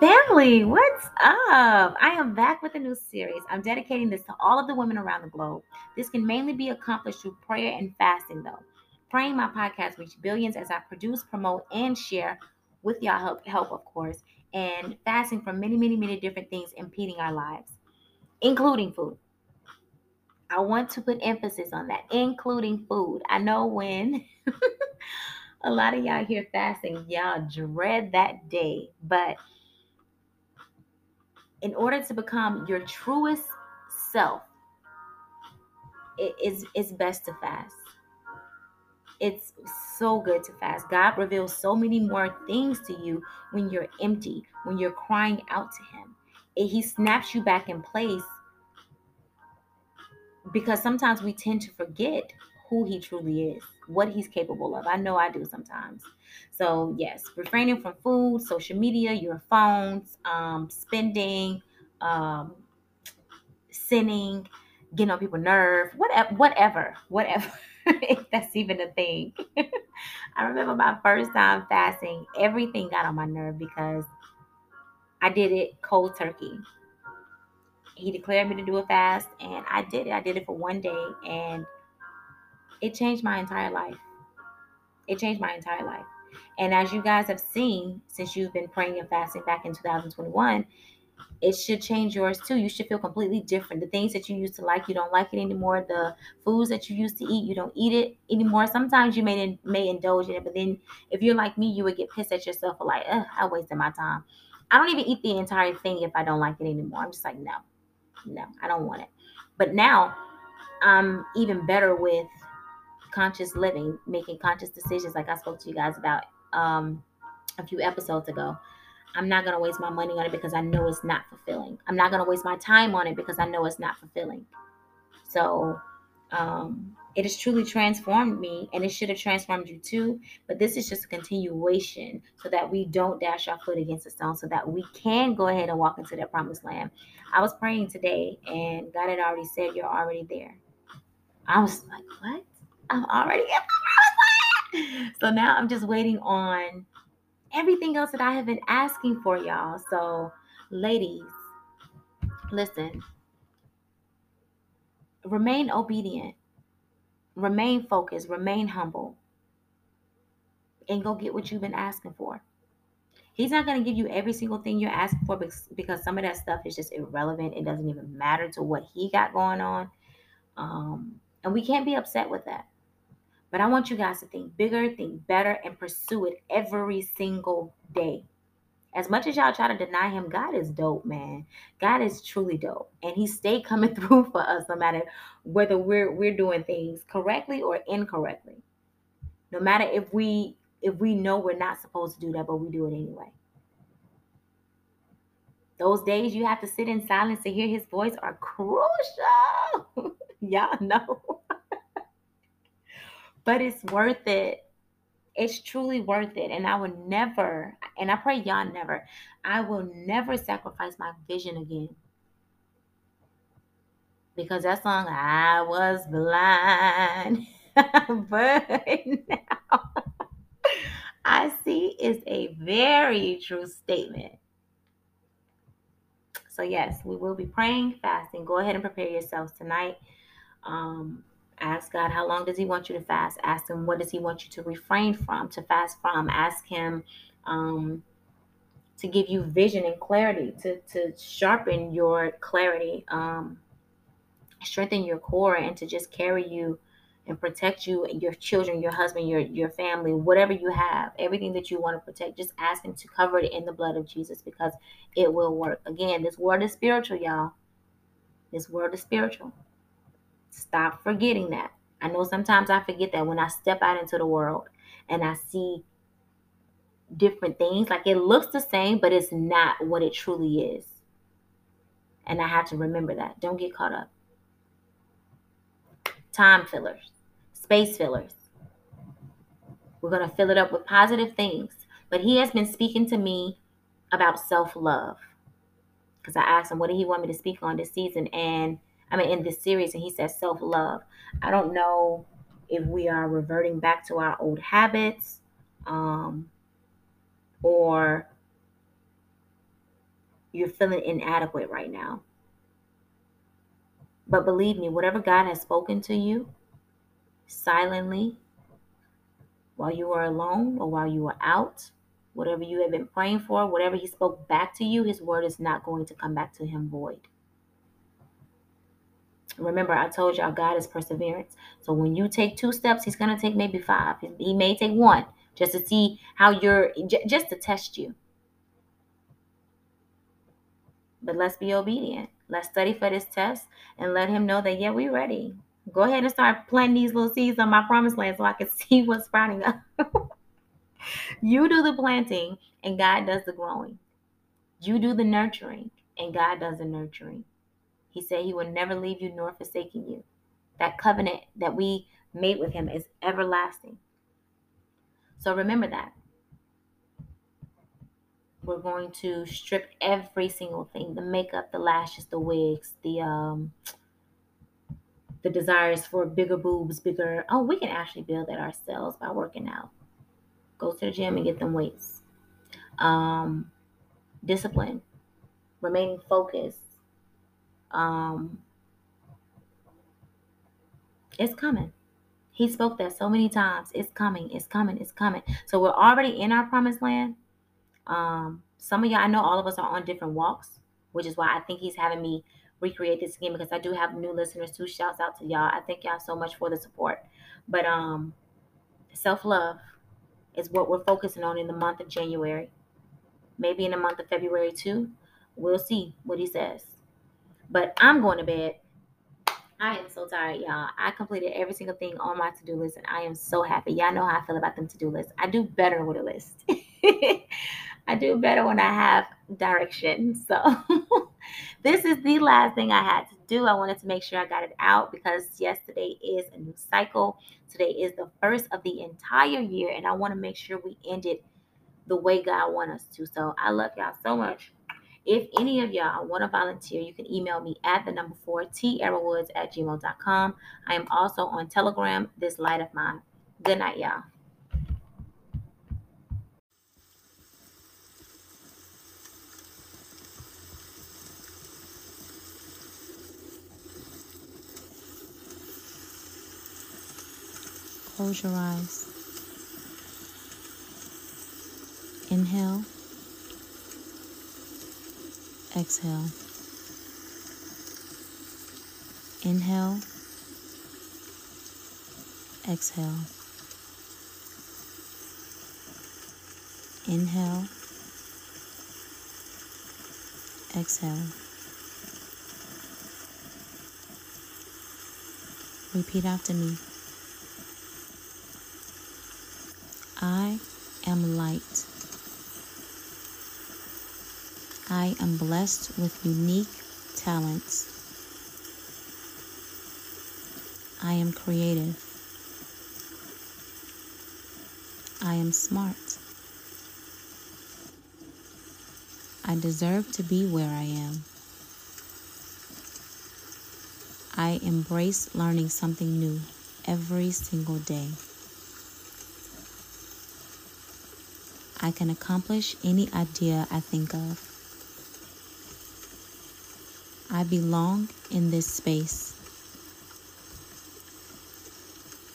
Family, what's up? I am back with a new series. I'm dedicating this to all of the women around the globe. This can mainly be accomplished through prayer and fasting, though. Praying my podcast reach billions as I produce, promote, and share with y'all help, help of course, and fasting from many, many, many different things impeding our lives, including food. I want to put emphasis on that, including food. I know when a lot of y'all hear fasting, y'all dread that day, but in order to become your truest self, it is it's best to fast. It's so good to fast. God reveals so many more things to you when you're empty, when you're crying out to Him. He snaps you back in place because sometimes we tend to forget who He truly is, what He's capable of. I know I do sometimes. So, yes, refraining from food, social media, your phones, um, spending, um, sinning, getting on people's nerve, whatever, whatever, whatever. if that's even a thing. I remember my first time fasting, everything got on my nerve because I did it cold turkey. He declared me to do a fast, and I did it. I did it for one day, and it changed my entire life. It changed my entire life. And as you guys have seen, since you've been praying and fasting back in 2021, it should change yours too. You should feel completely different. The things that you used to like, you don't like it anymore. The foods that you used to eat, you don't eat it anymore. Sometimes you may may indulge in it, but then if you're like me, you would get pissed at yourself for like, Ugh, I wasted my time. I don't even eat the entire thing if I don't like it anymore. I'm just like, no, no, I don't want it. But now I'm even better with conscious living, making conscious decisions, like I spoke to you guys about um, a few episodes ago. I'm not going to waste my money on it because I know it's not fulfilling. I'm not going to waste my time on it because I know it's not fulfilling. So, um, it has truly transformed me and it should have transformed you too. But this is just a continuation so that we don't dash our foot against the stone, so that we can go ahead and walk into that promised land. I was praying today and God had already said, You're already there. I was like, What? I'm already in the land. So now I'm just waiting on everything else that I have been asking for y'all. So, ladies, listen. Remain obedient. Remain focused. Remain humble. And go get what you've been asking for. He's not going to give you every single thing you're asking for because some of that stuff is just irrelevant. It doesn't even matter to what he got going on. Um, and we can't be upset with that. But I want you guys to think bigger, think better, and pursue it every single day. As much as y'all try to deny him, God is dope, man. God is truly dope. And he stayed coming through for us no matter whether we're we're doing things correctly or incorrectly. No matter if we if we know we're not supposed to do that, but we do it anyway. Those days you have to sit in silence to hear his voice are crucial. y'all know but it's worth it. It's truly worth it. And I will never, and I pray y'all never, I will never sacrifice my vision again. Because that song, I was blind, but now I see is a very true statement. So, yes, we will be praying, fasting. Go ahead and prepare yourselves tonight. Um, Ask God how long does He want you to fast. Ask Him what does He want you to refrain from, to fast from. Ask Him um, to give you vision and clarity, to to sharpen your clarity, um, strengthen your core, and to just carry you and protect you and your children, your husband, your your family, whatever you have, everything that you want to protect. Just ask Him to cover it in the blood of Jesus because it will work. Again, this word is spiritual, y'all. This word is spiritual. Stop forgetting that. I know sometimes I forget that when I step out into the world and I see different things, like it looks the same, but it's not what it truly is. And I have to remember that. Don't get caught up. Time fillers, space fillers. We're going to fill it up with positive things. But he has been speaking to me about self love. Because I asked him, what did he want me to speak on this season? And I mean, in this series, and he says self love. I don't know if we are reverting back to our old habits um, or you're feeling inadequate right now. But believe me, whatever God has spoken to you silently while you are alone or while you are out, whatever you have been praying for, whatever He spoke back to you, His word is not going to come back to Him void. Remember, I told y'all God is perseverance. So when you take two steps, He's going to take maybe five. He may take one just to see how you're, just to test you. But let's be obedient. Let's study for this test and let him know that, yeah, we're ready. Go ahead and start planting these little seeds on my promised land so I can see what's sprouting up. you do the planting and God does the growing. You do the nurturing and God does the nurturing. He said he will never leave you nor forsaking you. That covenant that we made with him is everlasting. So remember that. We're going to strip every single thing the makeup the lashes the wigs the um the desires for bigger boobs bigger oh we can actually build that ourselves by working out. Go to the gym and get them weights. Um discipline. Remaining focused um it's coming he spoke that so many times it's coming it's coming it's coming so we're already in our promised land um, some of y'all, I know all of us are on different walks, which is why I think he's having me recreate this again because I do have new listeners too. Shouts out to y'all. I thank y'all so much for the support. But um, self love is what we're focusing on in the month of January. Maybe in the month of February too. We'll see what he says. But I'm going to bed. I am so tired, y'all. I completed every single thing on my to do list, and I am so happy. Y'all know how I feel about them to do lists. I do better with a list. I do better when I have direction. So this is the last thing I had to do. I wanted to make sure I got it out because yesterday is a new cycle. Today is the first of the entire year, and I want to make sure we end it the way God wants us to. So I love y'all so much. If any of y'all want to volunteer, you can email me at the number four, tarrowwoods at gmail.com. I am also on Telegram, this light of mine. Good night, y'all. Close your eyes. Inhale. Exhale. Inhale. Exhale. Inhale. Exhale. Repeat after me. I am light. I am blessed with unique talents. I am creative. I am smart. I deserve to be where I am. I embrace learning something new every single day. I can accomplish any idea I think of. I belong in this space.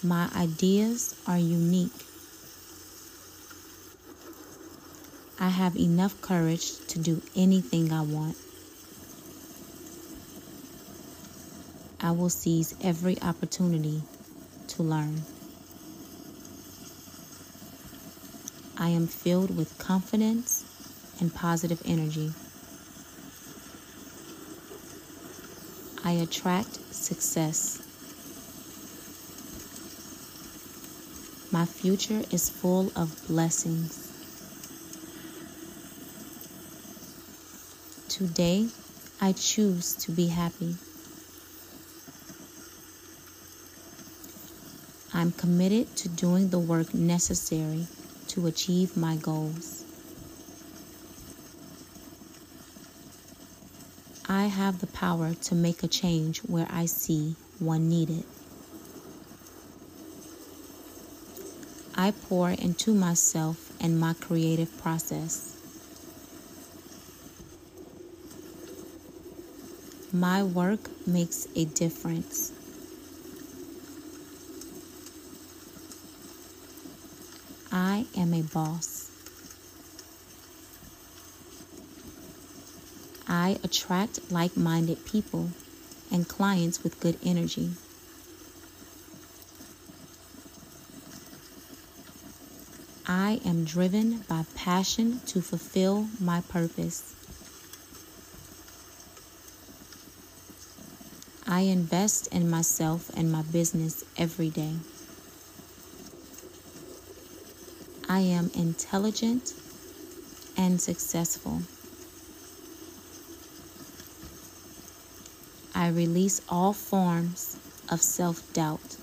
My ideas are unique. I have enough courage to do anything I want. I will seize every opportunity to learn. I am filled with confidence and positive energy. I attract success. My future is full of blessings. Today, I choose to be happy. I'm committed to doing the work necessary to achieve my goals. I have the power to make a change where I see one needed. I pour into myself and my creative process. My work makes a difference. I am a boss. I attract like minded people and clients with good energy. I am driven by passion to fulfill my purpose. I invest in myself and my business every day. I am intelligent and successful. I release all forms of self doubt.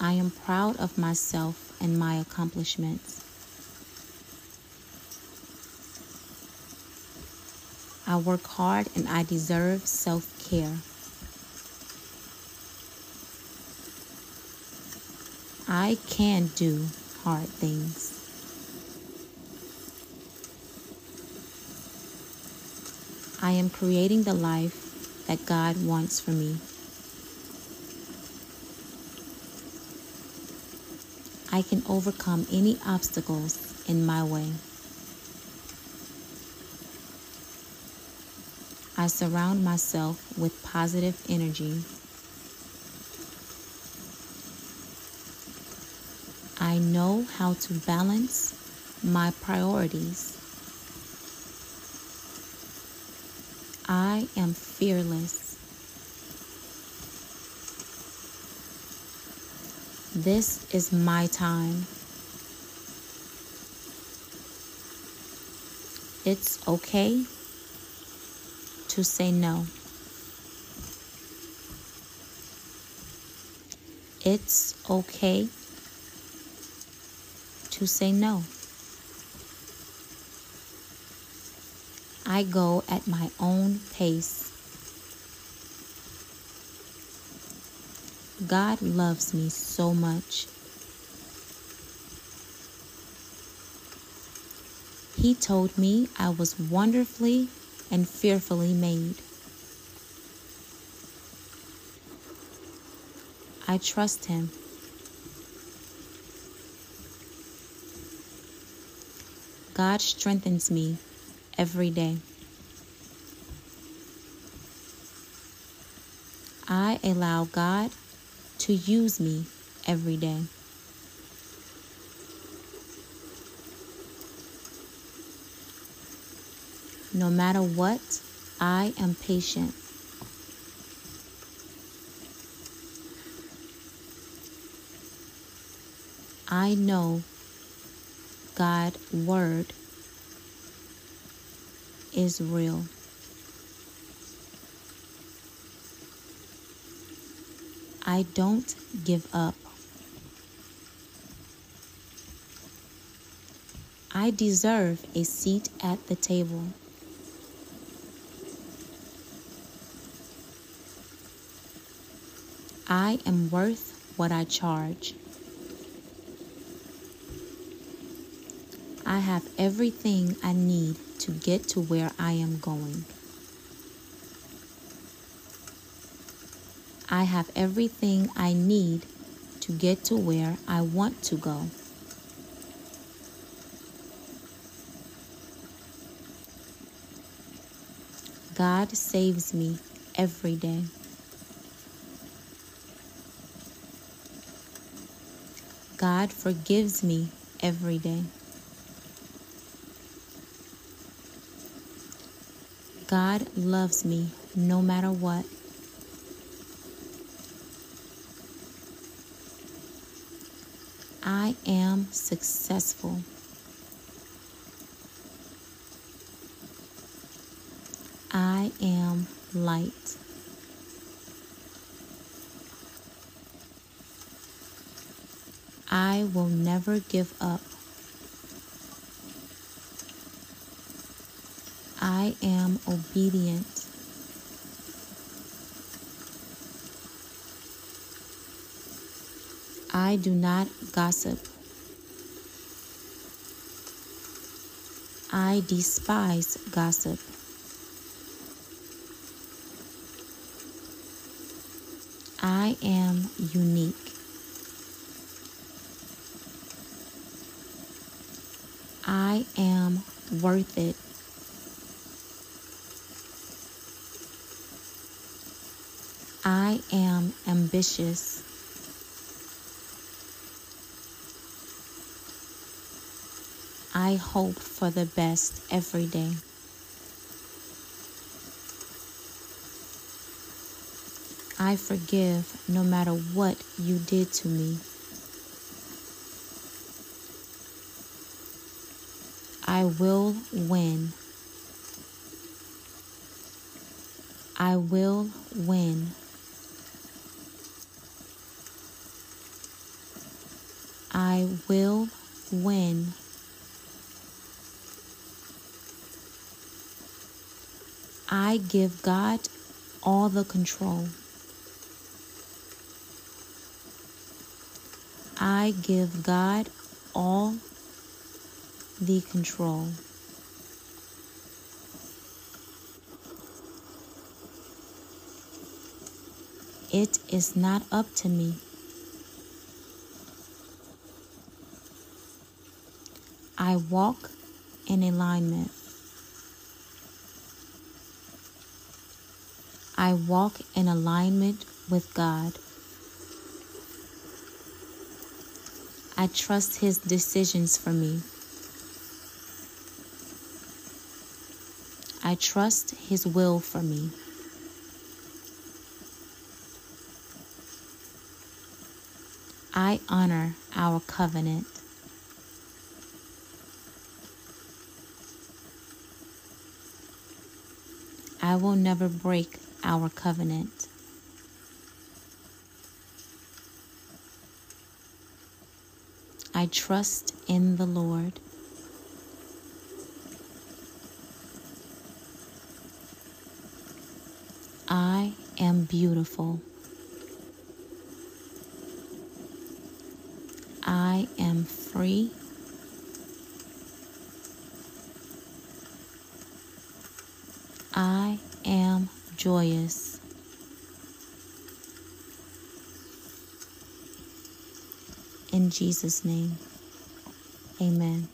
I am proud of myself and my accomplishments. I work hard and I deserve self care. I can do hard things. I am creating the life that God wants for me. I can overcome any obstacles in my way. I surround myself with positive energy. I know how to balance my priorities. I am fearless. This is my time. It's okay to say no. It's okay to say no. I go at my own pace. God loves me so much. He told me I was wonderfully and fearfully made. I trust Him. God strengthens me every day. I allow God to use me every day. No matter what, I am patient. I know God's word is real. I don't give up. I deserve a seat at the table. I am worth what I charge. I have everything I need to get to where I am going. I have everything I need to get to where I want to go. God saves me every day. God forgives me every day. God loves me no matter what. I am successful. I am light. I will never give up. I am obedient. I do not gossip. I despise gossip. I am unique. I am worth it. I am ambitious. I hope for the best every day. I forgive no matter what you did to me. I will win. I will win. Will win. I give God all the control. I give God all the control. It is not up to me. I walk in alignment. I walk in alignment with God. I trust His decisions for me. I trust His will for me. I honor our covenant. I will never break our covenant. I trust in the Lord. I am beautiful. I am free. I am joyous. In Jesus' name, amen.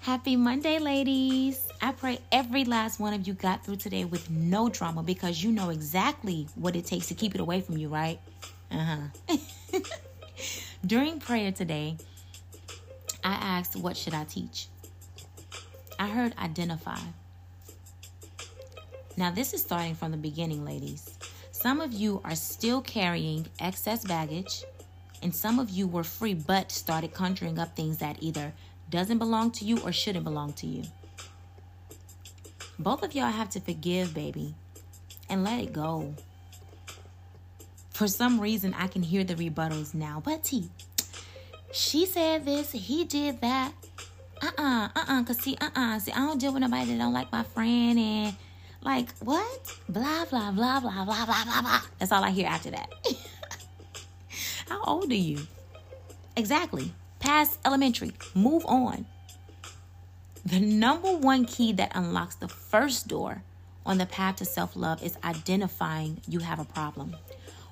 Happy Monday, ladies. I pray every last one of you got through today with no drama because you know exactly what it takes to keep it away from you, right? Uh huh. During prayer today, I asked, What should I teach? I heard identify. Now, this is starting from the beginning, ladies. Some of you are still carrying excess baggage, and some of you were free but started conjuring up things that either doesn't belong to you or shouldn't belong to you. Both of y'all have to forgive, baby, and let it go. For some reason, I can hear the rebuttals now. But T, she said this, he did that. Uh-uh, uh-uh, cause see, uh-uh, see, I don't deal with nobody that don't like my friend and like what? Blah blah blah blah blah blah blah blah. That's all I hear after that. How old are you? Exactly. Past elementary. Move on. The number one key that unlocks the first door on the path to self love is identifying you have a problem.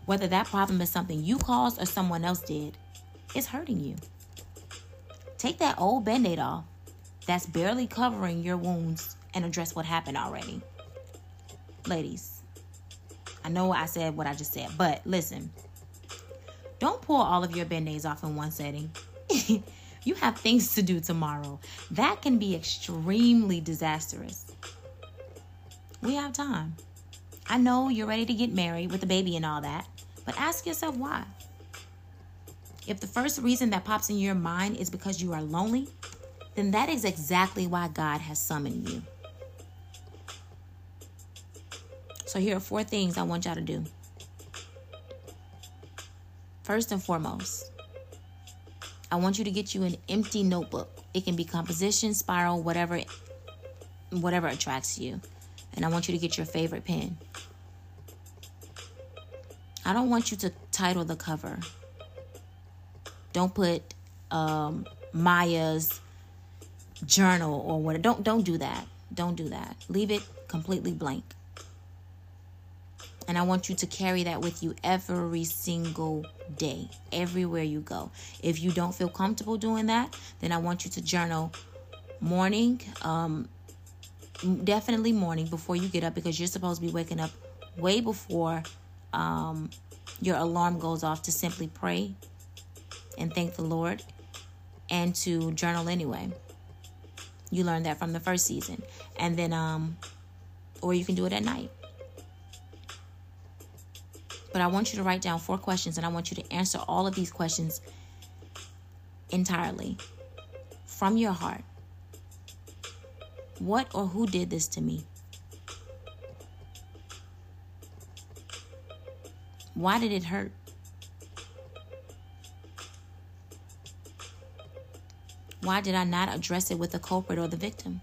Whether that problem is something you caused or someone else did, it's hurting you. Take that old band aid off that's barely covering your wounds and address what happened already. Ladies, I know I said what I just said, but listen, don't pull all of your band aids off in one setting. you have things to do tomorrow. That can be extremely disastrous. We have time. I know you're ready to get married with a baby and all that, but ask yourself why. If the first reason that pops in your mind is because you are lonely, then that is exactly why God has summoned you. So, here are four things I want y'all to do. First and foremost, I want you to get you an empty notebook. It can be composition, spiral, whatever whatever attracts you. And I want you to get your favorite pen. I don't want you to title the cover. Don't put um, Maya's journal or what. Don't don't do that. Don't do that. Leave it completely blank. And I want you to carry that with you every single day, everywhere you go. If you don't feel comfortable doing that, then I want you to journal morning, um, definitely morning before you get up because you're supposed to be waking up way before um, your alarm goes off to simply pray and thank the Lord and to journal anyway. You learned that from the first season. And then, um, or you can do it at night. But I want you to write down four questions and I want you to answer all of these questions entirely from your heart. What or who did this to me? Why did it hurt? Why did I not address it with the culprit or the victim?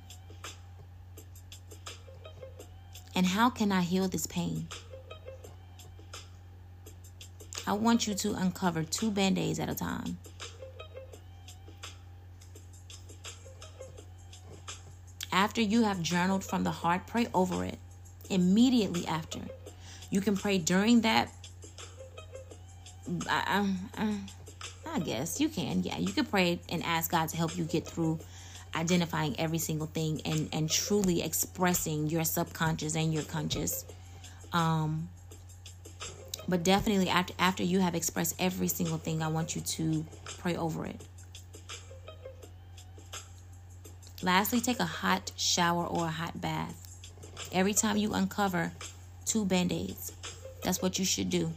And how can I heal this pain? I want you to uncover two band aids at a time. After you have journaled from the heart, pray over it immediately after. You can pray during that. I, I, I guess you can. Yeah, you can pray and ask God to help you get through identifying every single thing and and truly expressing your subconscious and your conscious. Um, but definitely after after you have expressed every single thing, I want you to pray over it. Lastly, take a hot shower or a hot bath. Every time you uncover two band aids, that's what you should do.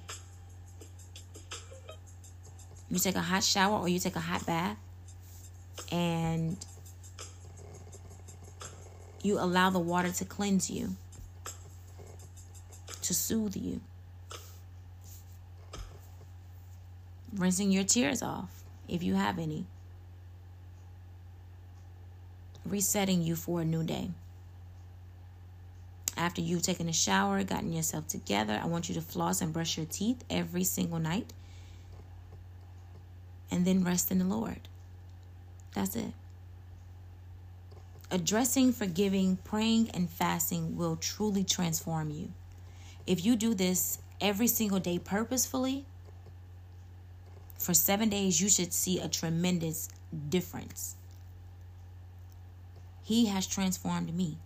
You take a hot shower or you take a hot bath and you allow the water to cleanse you, to soothe you. Rinsing your tears off if you have any resetting you for a new day. After you've taken a shower, gotten yourself together, I want you to floss and brush your teeth every single night. And then rest in the Lord. That's it. Addressing, forgiving, praying, and fasting will truly transform you. If you do this every single day purposefully, for seven days, you should see a tremendous difference. He has transformed me,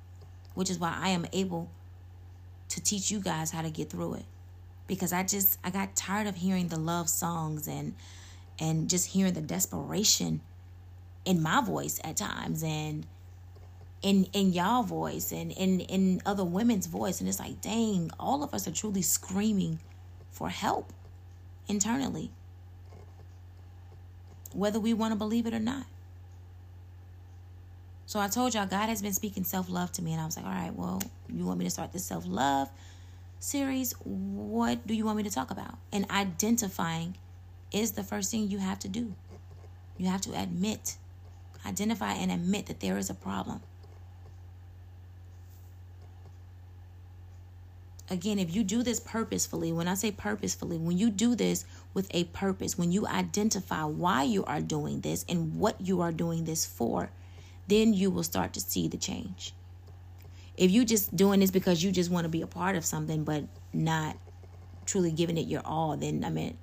which is why I am able to teach you guys how to get through it. Because I just I got tired of hearing the love songs and and just hearing the desperation in my voice at times and in in y'all voice and in in other women's voice and it's like dang all of us are truly screaming for help internally whether we want to believe it or not so I told y'all God has been speaking self love to me, and I was like, all right, well, you want me to start this self love series? What do you want me to talk about? And identifying is the first thing you have to do. You have to admit, identify and admit that there is a problem. Again, if you do this purposefully, when I say purposefully, when you do this with a purpose, when you identify why you are doing this and what you are doing this for, then you will start to see the change. If you're just doing this because you just want to be a part of something but not truly giving it your all, then I mean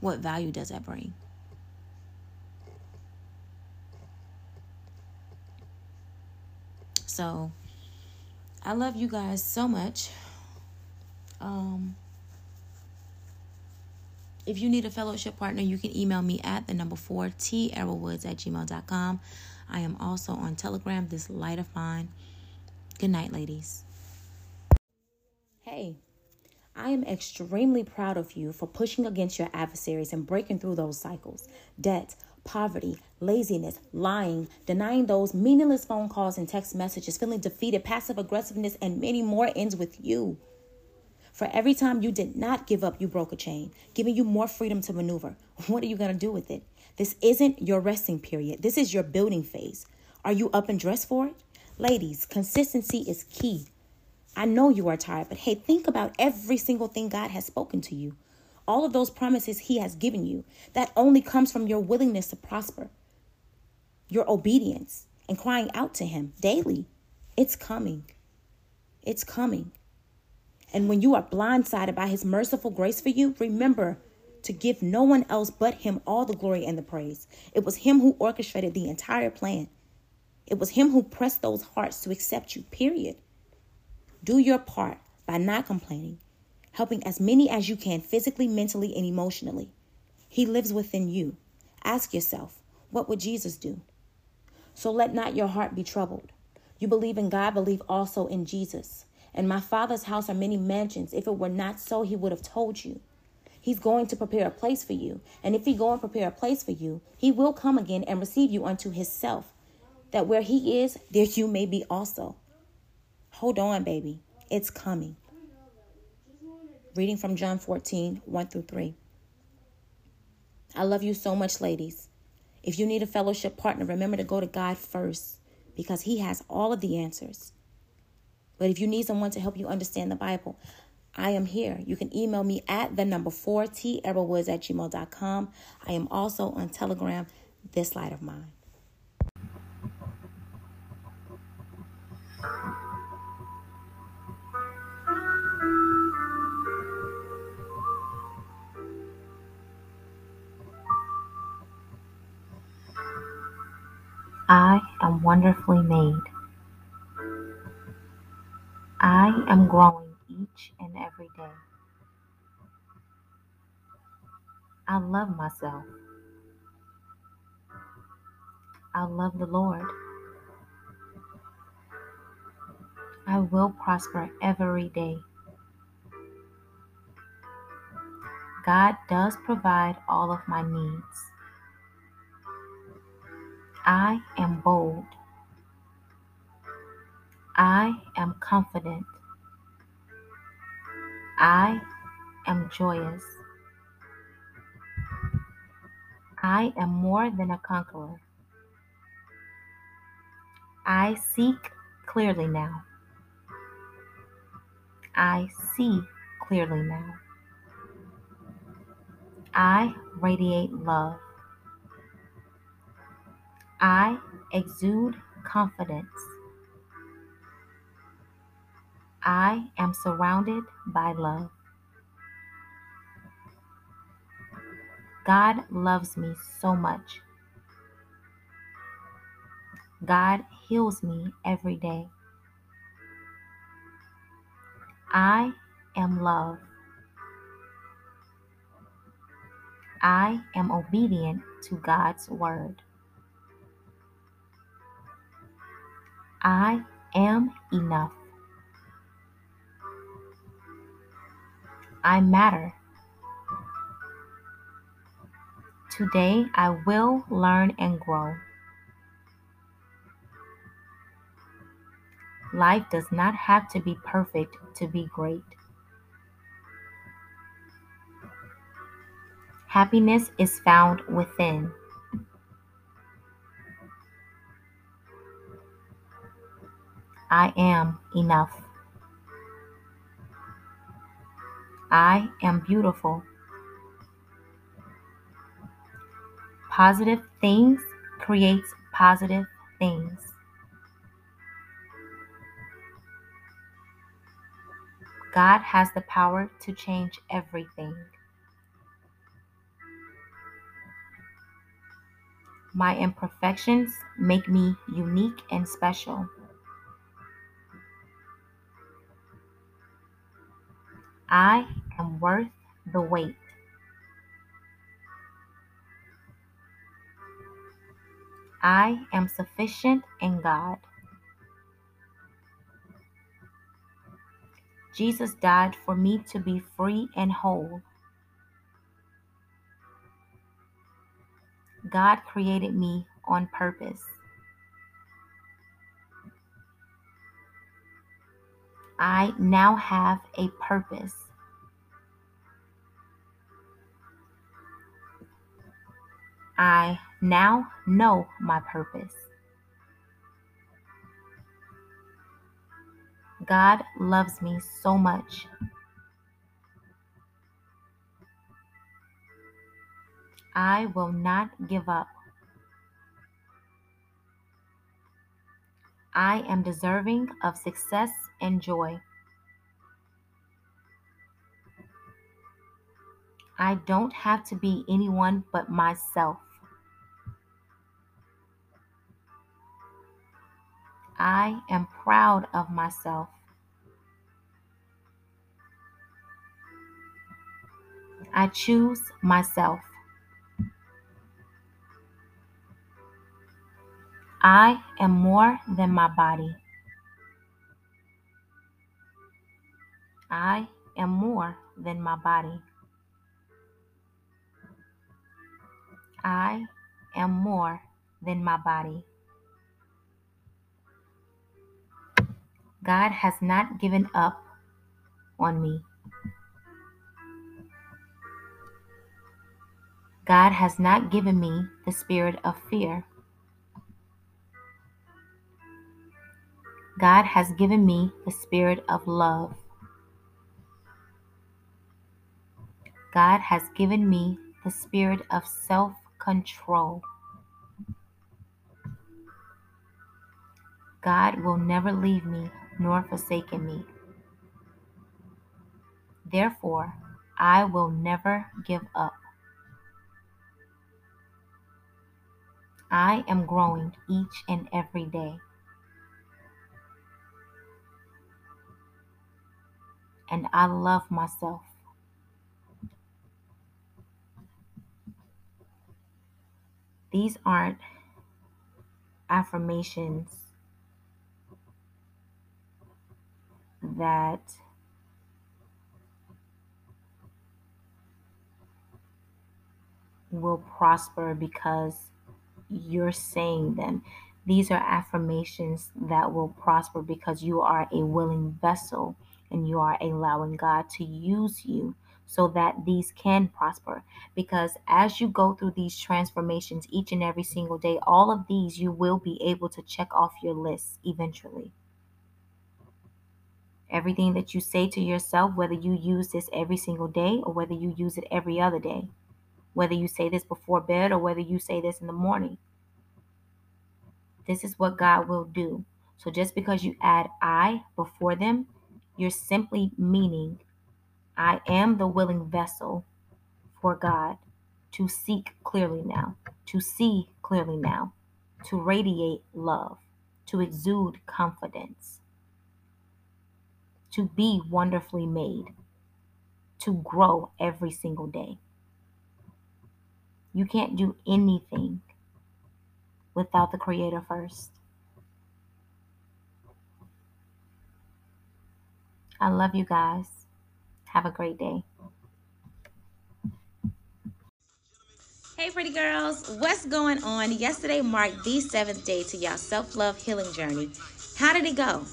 what value does that bring? So I love you guys so much. Um if you need a fellowship partner, you can email me at the number four T Arrowwoods at gmail.com. I am also on Telegram, this light of mine. Good night, ladies. Hey, I am extremely proud of you for pushing against your adversaries and breaking through those cycles. Debt, poverty, laziness, lying, denying those meaningless phone calls and text messages, feeling defeated, passive aggressiveness, and many more ends with you. For every time you did not give up, you broke a chain, giving you more freedom to maneuver. What are you going to do with it? This isn't your resting period. This is your building phase. Are you up and dressed for it? Ladies, consistency is key. I know you are tired, but hey, think about every single thing God has spoken to you. All of those promises He has given you. That only comes from your willingness to prosper, your obedience, and crying out to Him daily. It's coming. It's coming. And when you are blindsided by His merciful grace for you, remember to give no one else but Him all the glory and the praise. It was Him who orchestrated the entire plan. It was Him who pressed those hearts to accept you, period. Do your part by not complaining, helping as many as you can physically, mentally, and emotionally. He lives within you. Ask yourself, what would Jesus do? So let not your heart be troubled. You believe in God, believe also in Jesus. In my Father's house are many mansions. If it were not so, he would have told you. He's going to prepare a place for you. And if he go and prepare a place for you, he will come again and receive you unto himself. That where he is, there you may be also. Hold on, baby. It's coming. Reading from John 14, 1 through 3. I love you so much, ladies. If you need a fellowship partner, remember to go to God first because He has all of the answers. But if you need someone to help you understand the Bible, I am here. You can email me at the number 4T at gmail.com. I am also on Telegram, this light of mine. I am wonderfully made. I am growing each and every day. I love myself. I love the Lord. I will prosper every day. God does provide all of my needs. I am bold. I am confident. I am joyous. I am more than a conqueror. I seek clearly now. I see clearly now. I radiate love. I exude confidence. I am surrounded by love. God loves me so much. God heals me every day. I am love. I am obedient to God's word. I am enough. I matter. Today I will learn and grow. Life does not have to be perfect to be great. Happiness is found within. I am enough. I am beautiful. Positive things creates positive things. God has the power to change everything. My imperfections make me unique and special. I am worth the wait. I am sufficient in God. Jesus died for me to be free and whole. God created me on purpose. I now have a purpose. I now know my purpose. God loves me so much. I will not give up. I am deserving of success and joy. I don't have to be anyone but myself. I am proud of myself. I choose myself. I am more than my body. I am more than my body. I am more than my body. God has not given up on me. God has not given me the spirit of fear. God has given me the spirit of love. God has given me the spirit of self control. God will never leave me nor forsaken me. Therefore, I will never give up. I am growing each and every day. And I love myself. These aren't affirmations that will prosper because you're saying them. These are affirmations that will prosper because you are a willing vessel and you are allowing God to use you so that these can prosper. Because as you go through these transformations each and every single day, all of these you will be able to check off your list eventually. Everything that you say to yourself, whether you use this every single day or whether you use it every other day, whether you say this before bed or whether you say this in the morning, this is what God will do. So just because you add I before them, you're simply meaning I am the willing vessel for God to seek clearly now, to see clearly now, to radiate love, to exude confidence, to be wonderfully made, to grow every single day. You can't do anything without the Creator first. I love you guys. Have a great day. Hey, pretty girls, what's going on? Yesterday marked the seventh day to y'all self love healing journey. How did it go?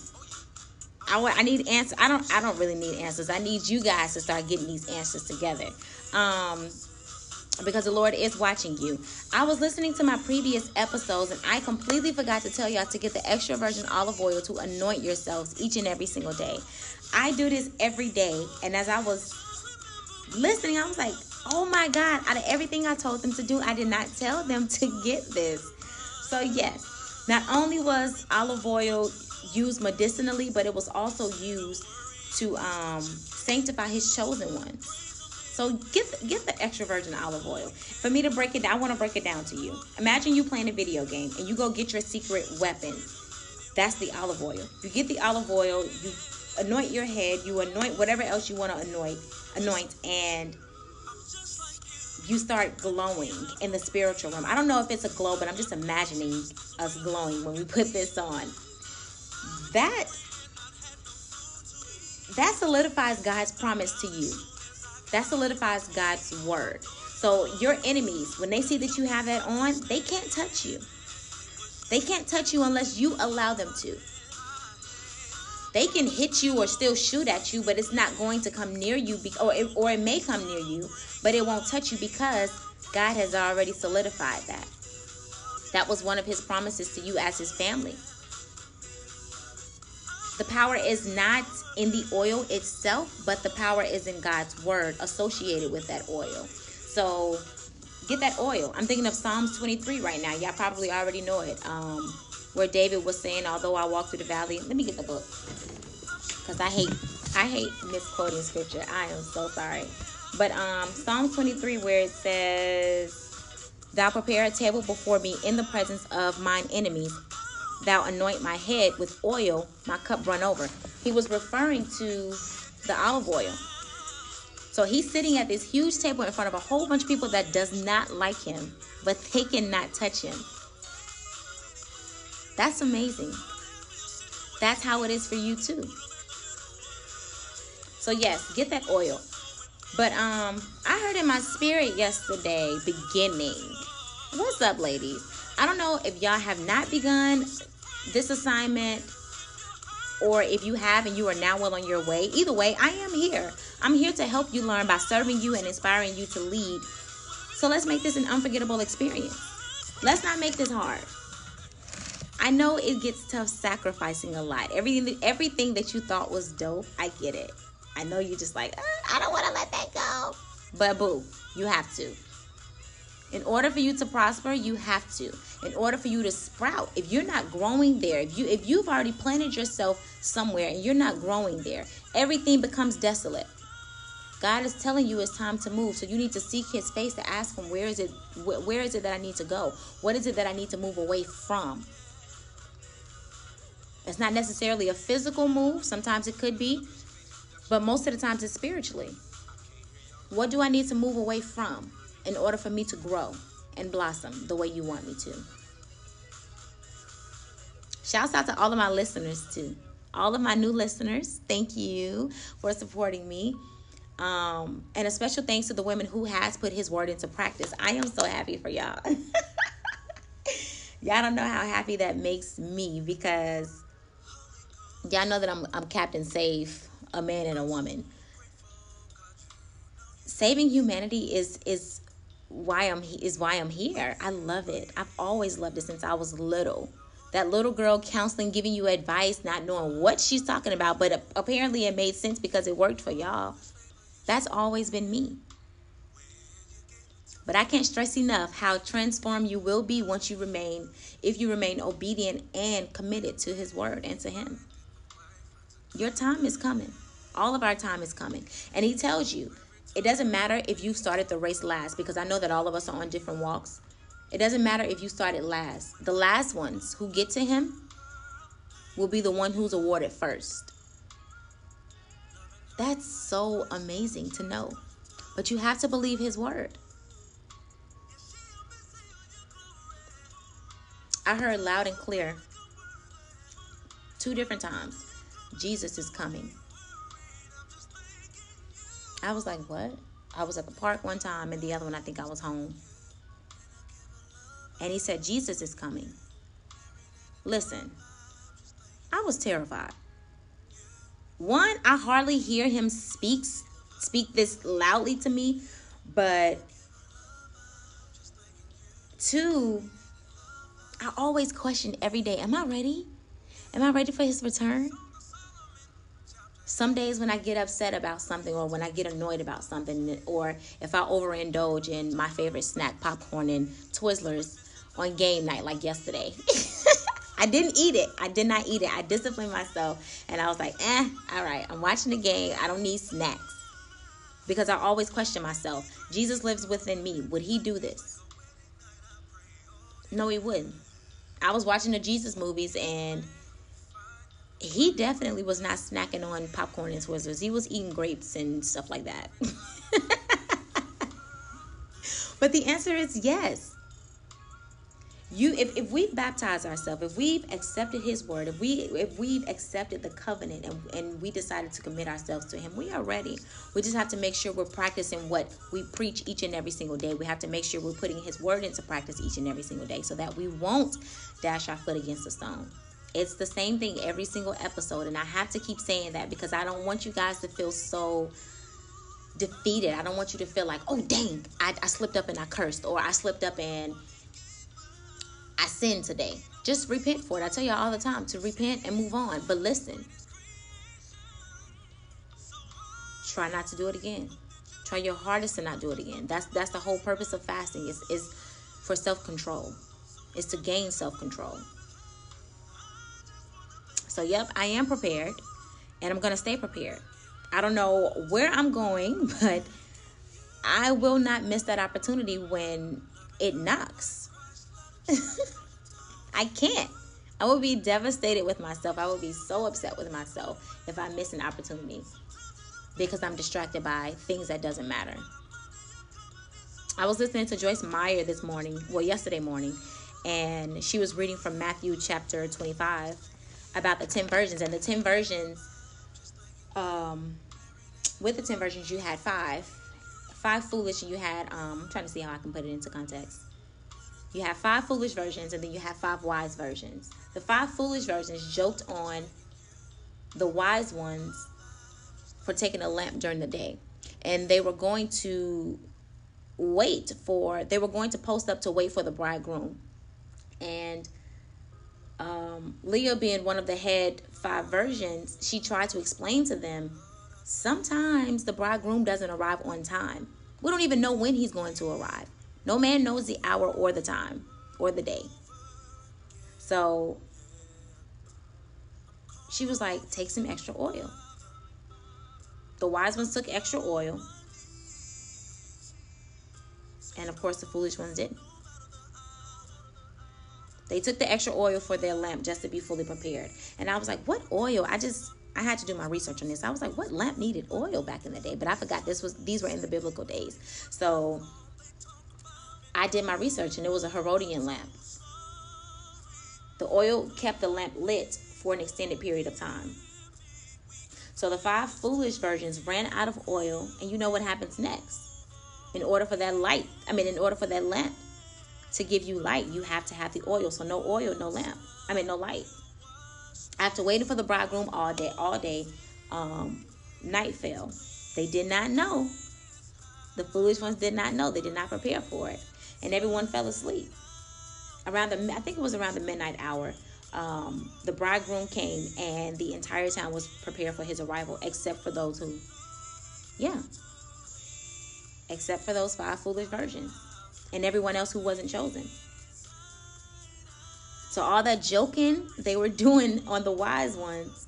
I, I need answers. I don't. I don't really need answers. I need you guys to start getting these answers together. Um, because the Lord is watching you. I was listening to my previous episodes and I completely forgot to tell y'all to get the extra virgin olive oil to anoint yourselves each and every single day. I do this every day, and as I was listening, I was like, oh my God, out of everything I told them to do, I did not tell them to get this. So, yes, not only was olive oil used medicinally, but it was also used to um, sanctify his chosen ones. So get the, get the extra virgin olive oil. For me to break it down, I want to break it down to you. Imagine you playing a video game and you go get your secret weapon. That's the olive oil. You get the olive oil, you anoint your head, you anoint whatever else you want to anoint, anoint, and you start glowing in the spiritual realm. I don't know if it's a glow, but I'm just imagining us glowing when we put this on. That that solidifies God's promise to you. That solidifies God's word. So your enemies, when they see that you have that on, they can't touch you. They can't touch you unless you allow them to. They can hit you or still shoot at you, but it's not going to come near you, be- or, it, or it may come near you, but it won't touch you because God has already solidified that. That was one of his promises to you as his family. The power is not in the oil itself, but the power is in God's word associated with that oil. So get that oil. I'm thinking of Psalms 23 right now. Y'all probably already know it. Um, where David was saying, although I walk through the valley, let me get the book. Because I hate I hate misquoting scripture. I am so sorry. But um Psalm 23 where it says, Thou prepare a table before me in the presence of mine enemies thou anoint my head with oil, my cup run over. He was referring to the olive oil. So he's sitting at this huge table in front of a whole bunch of people that does not like him, but they cannot touch him. That's amazing. That's how it is for you too. So yes, get that oil. But um I heard in my spirit yesterday beginning. What's up, ladies? I don't know if y'all have not begun this assignment or if you have and you are now well on your way, either way, I am here. I'm here to help you learn by serving you and inspiring you to lead. So let's make this an unforgettable experience. Let's not make this hard. I know it gets tough sacrificing a lot. Everything everything that you thought was dope, I get it. I know you're just like, uh, I don't want to let that go. But boo, you have to. In order for you to prosper, you have to. In order for you to sprout, if you're not growing there, if you if you've already planted yourself somewhere and you're not growing there, everything becomes desolate. God is telling you it's time to move, so you need to seek His face to ask Him where is it, where is it that I need to go? What is it that I need to move away from? It's not necessarily a physical move. Sometimes it could be, but most of the times it's spiritually. What do I need to move away from? in order for me to grow and blossom the way you want me to. Shouts out to all of my listeners too. All of my new listeners, thank you for supporting me. Um, and a special thanks to the women who has put his word into practice. I am so happy for y'all. y'all don't know how happy that makes me because y'all know that I'm I'm Captain Save, a man and a woman. Saving humanity is is why I'm is why I'm here. I love it. I've always loved it since I was little. That little girl counseling, giving you advice, not knowing what she's talking about, but apparently it made sense because it worked for y'all. That's always been me. But I can't stress enough how transformed you will be once you remain, if you remain obedient and committed to His word and to Him. Your time is coming. All of our time is coming. And He tells you it doesn't matter if you started the race last because I know that all of us are on different walks. It doesn't matter if you started last. The last ones who get to him will be the one who's awarded first. That's so amazing to know. But you have to believe his word. I heard loud and clear two different times Jesus is coming. I was like, what? I was at the park one time, and the other one, I think I was home. And he said, Jesus is coming. Listen, I was terrified. One, I hardly hear him speak speak this loudly to me, but two, I always question every day, am I ready? Am I ready for his return? Some days when I get upset about something or when I get annoyed about something or if I overindulge in my favorite snack, popcorn and Twizzlers on game night like yesterday. I didn't eat it. I did not eat it. I disciplined myself and I was like, eh, all right, I'm watching the game. I don't need snacks. Because I always question myself. Jesus lives within me. Would he do this? No, he wouldn't. I was watching the Jesus movies and he definitely was not snacking on popcorn and Twizzlers. He was eating grapes and stuff like that. but the answer is yes. You if, if we've baptized ourselves, if we've accepted his word, if we if we've accepted the covenant and, and we decided to commit ourselves to him, we are ready. We just have to make sure we're practicing what we preach each and every single day. We have to make sure we're putting his word into practice each and every single day so that we won't dash our foot against a stone. It's the same thing every single episode. And I have to keep saying that because I don't want you guys to feel so defeated. I don't want you to feel like, oh, dang, I, I slipped up and I cursed, or I slipped up and I sinned today. Just repent for it. I tell y'all all the time to repent and move on. But listen, try not to do it again. Try your hardest to not do it again. That's that's the whole purpose of fasting. Is it's for self control. It's to gain self control. So yep, I am prepared and I'm going to stay prepared. I don't know where I'm going, but I will not miss that opportunity when it knocks. I can't. I would be devastated with myself. I would be so upset with myself if I miss an opportunity because I'm distracted by things that doesn't matter. I was listening to Joyce Meyer this morning, well, yesterday morning, and she was reading from Matthew chapter 25 about the 10 versions. And the 10 versions, um, with the 10 versions, you had five. Five foolish, and you had, um, I'm trying to see how I can put it into context. You have five foolish versions, and then you have five wise versions. The five foolish versions joked on the wise ones for taking a lamp during the day. And they were going to wait for, they were going to post up to wait for the bridegroom. And um, Leah, being one of the head five versions, she tried to explain to them sometimes the bridegroom doesn't arrive on time. We don't even know when he's going to arrive. No man knows the hour or the time or the day. So she was like, take some extra oil. The wise ones took extra oil. And of course, the foolish ones didn't. They took the extra oil for their lamp just to be fully prepared. And I was like, what oil? I just I had to do my research on this. I was like, what lamp needed oil back in the day? But I forgot this was these were in the biblical days. So I did my research and it was a Herodian lamp. The oil kept the lamp lit for an extended period of time. So the five foolish virgins ran out of oil, and you know what happens next. In order for that light, I mean, in order for that lamp to give you light, you have to have the oil. So no oil, no lamp. I mean, no light. After waiting for the bridegroom all day, all day, um, night fell. They did not know. The foolish ones did not know. They did not prepare for it, and everyone fell asleep. Around the, I think it was around the midnight hour um, the bridegroom came and the entire town was prepared for his arrival, except for those who, yeah, except for those five foolish virgins and everyone else who wasn't chosen. So, all that joking they were doing on the wise ones,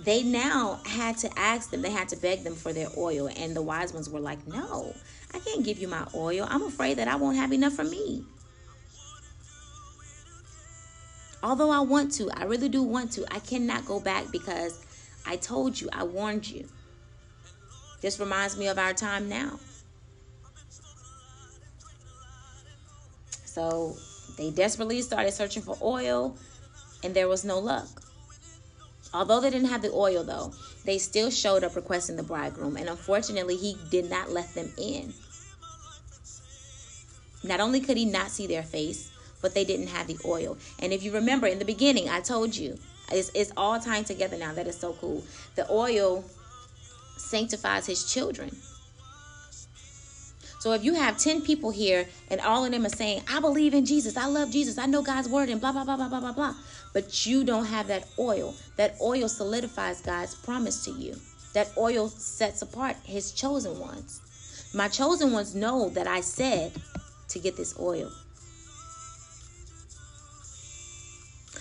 they now had to ask them, they had to beg them for their oil. And the wise ones were like, No, I can't give you my oil. I'm afraid that I won't have enough for me. Although I want to, I really do want to, I cannot go back because I told you, I warned you. This reminds me of our time now. So they desperately started searching for oil, and there was no luck. Although they didn't have the oil, though, they still showed up requesting the bridegroom, and unfortunately, he did not let them in. Not only could he not see their face, but they didn't have the oil. And if you remember in the beginning, I told you, it's, it's all tying together now. That is so cool. The oil sanctifies his children. So if you have 10 people here and all of them are saying, I believe in Jesus, I love Jesus, I know God's word, and blah, blah, blah, blah, blah, blah, blah, but you don't have that oil, that oil solidifies God's promise to you. That oil sets apart his chosen ones. My chosen ones know that I said to get this oil.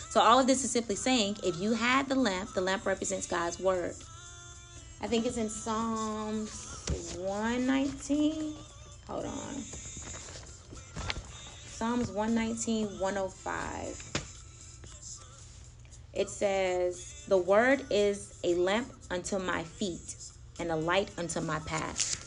So all of this is simply saying if you had the lamp, the lamp represents God's word. I think it's in Psalms 119. Hold on. Psalms 119, 105. It says, The word is a lamp unto my feet and a light unto my path.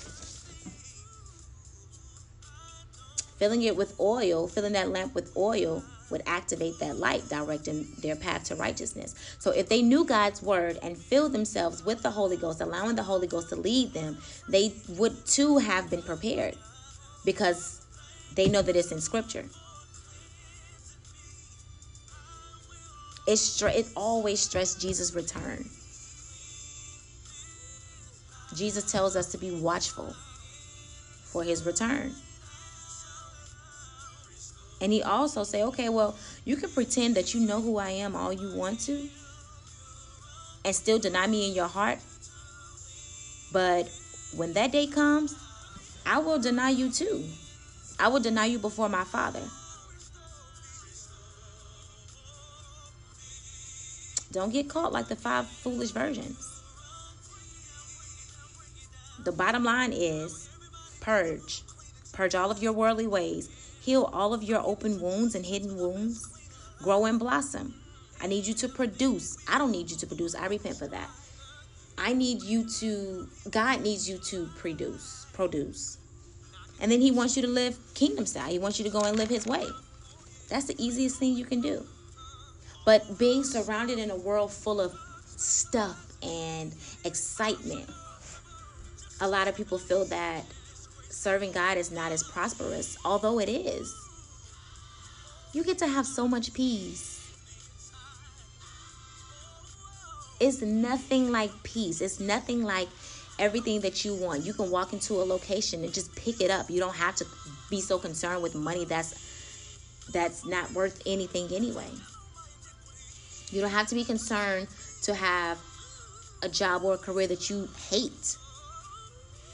Filling it with oil, filling that lamp with oil would activate that light, directing their path to righteousness. So if they knew God's word and filled themselves with the Holy Ghost, allowing the Holy Ghost to lead them, they would too have been prepared because they know that it's in scripture. It's it always stressed Jesus' return. Jesus tells us to be watchful for his return. And he also say, okay, well, you can pretend that you know who I am all you want to and still deny me in your heart But when that day comes, I will deny you too. I will deny you before my Father. Don't get caught like the five foolish virgins. The bottom line is purge. Purge all of your worldly ways. Heal all of your open wounds and hidden wounds. Grow and blossom. I need you to produce. I don't need you to produce. I repent for that. I need you to, God needs you to produce, produce. And then he wants you to live kingdom style. He wants you to go and live his way. That's the easiest thing you can do. But being surrounded in a world full of stuff and excitement, a lot of people feel that serving God is not as prosperous, although it is. You get to have so much peace. It's nothing like peace. It's nothing like everything that you want. You can walk into a location and just pick it up. You don't have to be so concerned with money that's that's not worth anything anyway. You don't have to be concerned to have a job or a career that you hate.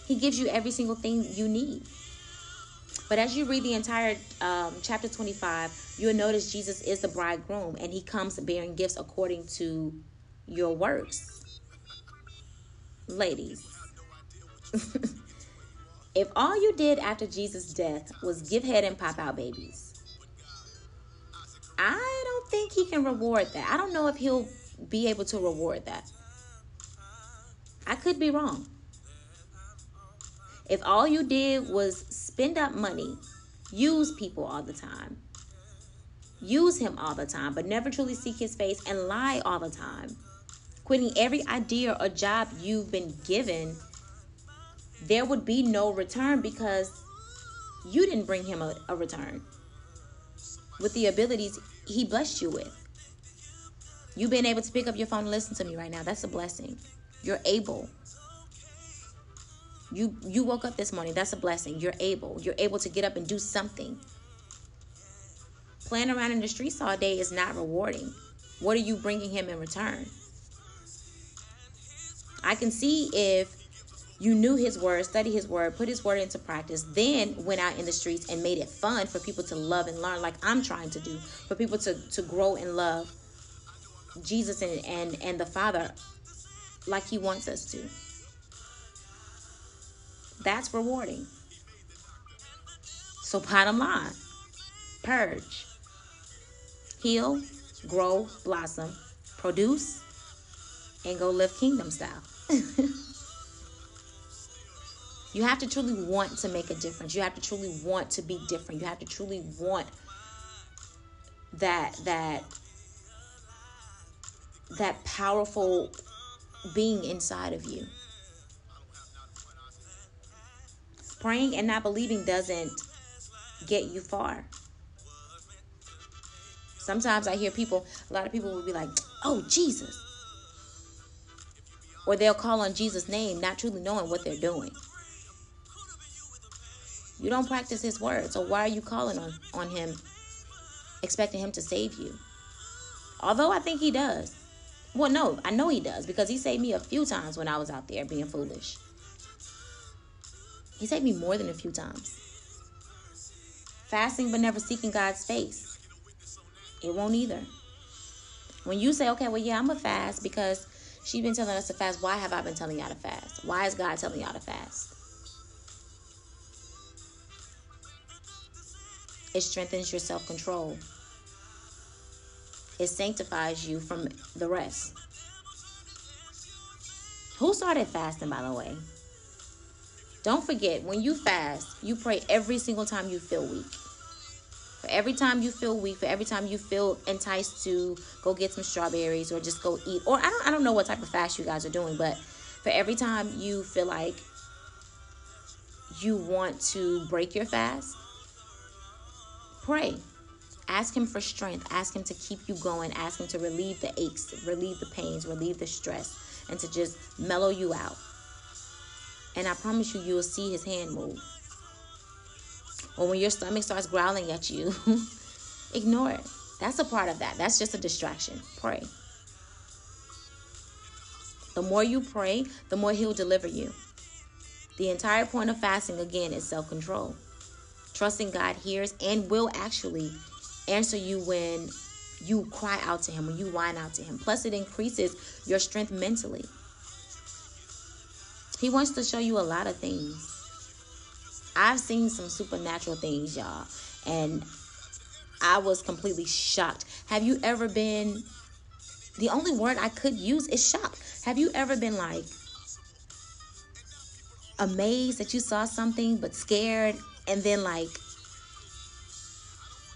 He gives you every single thing you need. But as you read the entire um, chapter 25, you'll notice Jesus is the bridegroom and he comes bearing gifts according to your works. Ladies, if all you did after Jesus' death was give head and pop out babies, I don't think he can reward that. I don't know if he'll be able to reward that. I could be wrong. If all you did was spend up money, use people all the time, use him all the time, but never truly seek his face and lie all the time, quitting every idea or job you've been given, there would be no return because you didn't bring him a, a return with the abilities he blessed you with. You being able to pick up your phone and listen to me right now, that's a blessing. You're able. You you woke up this morning, that's a blessing. You're able. You're able to get up and do something. Playing around in the streets all day is not rewarding. What are you bringing him in return? I can see if you knew his word, studied his word, put his word into practice, then went out in the streets and made it fun for people to love and learn, like I'm trying to do, for people to, to grow and love Jesus and, and, and the Father like he wants us to. That's rewarding. So, bottom line purge, heal, grow, blossom, produce, and go live kingdom style. You have to truly want to make a difference. You have to truly want to be different. You have to truly want that that that powerful being inside of you. Praying and not believing doesn't get you far. Sometimes I hear people, a lot of people will be like, oh, Jesus. Or they'll call on Jesus' name, not truly knowing what they're doing. You don't practice his word. So why are you calling on, on him, expecting him to save you? Although I think he does. Well, no, I know he does because he saved me a few times when I was out there being foolish. He saved me more than a few times. Fasting but never seeking God's face. It won't either. When you say, okay, well, yeah, I'm to fast because she's been telling us to fast. Why have I been telling y'all to fast? Why is God telling y'all to fast? It strengthens your self control. It sanctifies you from the rest. Who started fasting, by the way? Don't forget, when you fast, you pray every single time you feel weak. For every time you feel weak, for every time you feel enticed to go get some strawberries or just go eat, or I don't, I don't know what type of fast you guys are doing, but for every time you feel like you want to break your fast, Pray. Ask Him for strength. Ask Him to keep you going. Ask Him to relieve the aches, relieve the pains, relieve the stress, and to just mellow you out. And I promise you, you will see His hand move. Or when your stomach starts growling at you, ignore it. That's a part of that. That's just a distraction. Pray. The more you pray, the more He'll deliver you. The entire point of fasting, again, is self control. Trusting God hears and will actually answer you when you cry out to Him, when you whine out to Him. Plus, it increases your strength mentally. He wants to show you a lot of things. I've seen some supernatural things, y'all, and I was completely shocked. Have you ever been the only word I could use is shocked. Have you ever been like amazed that you saw something but scared and then like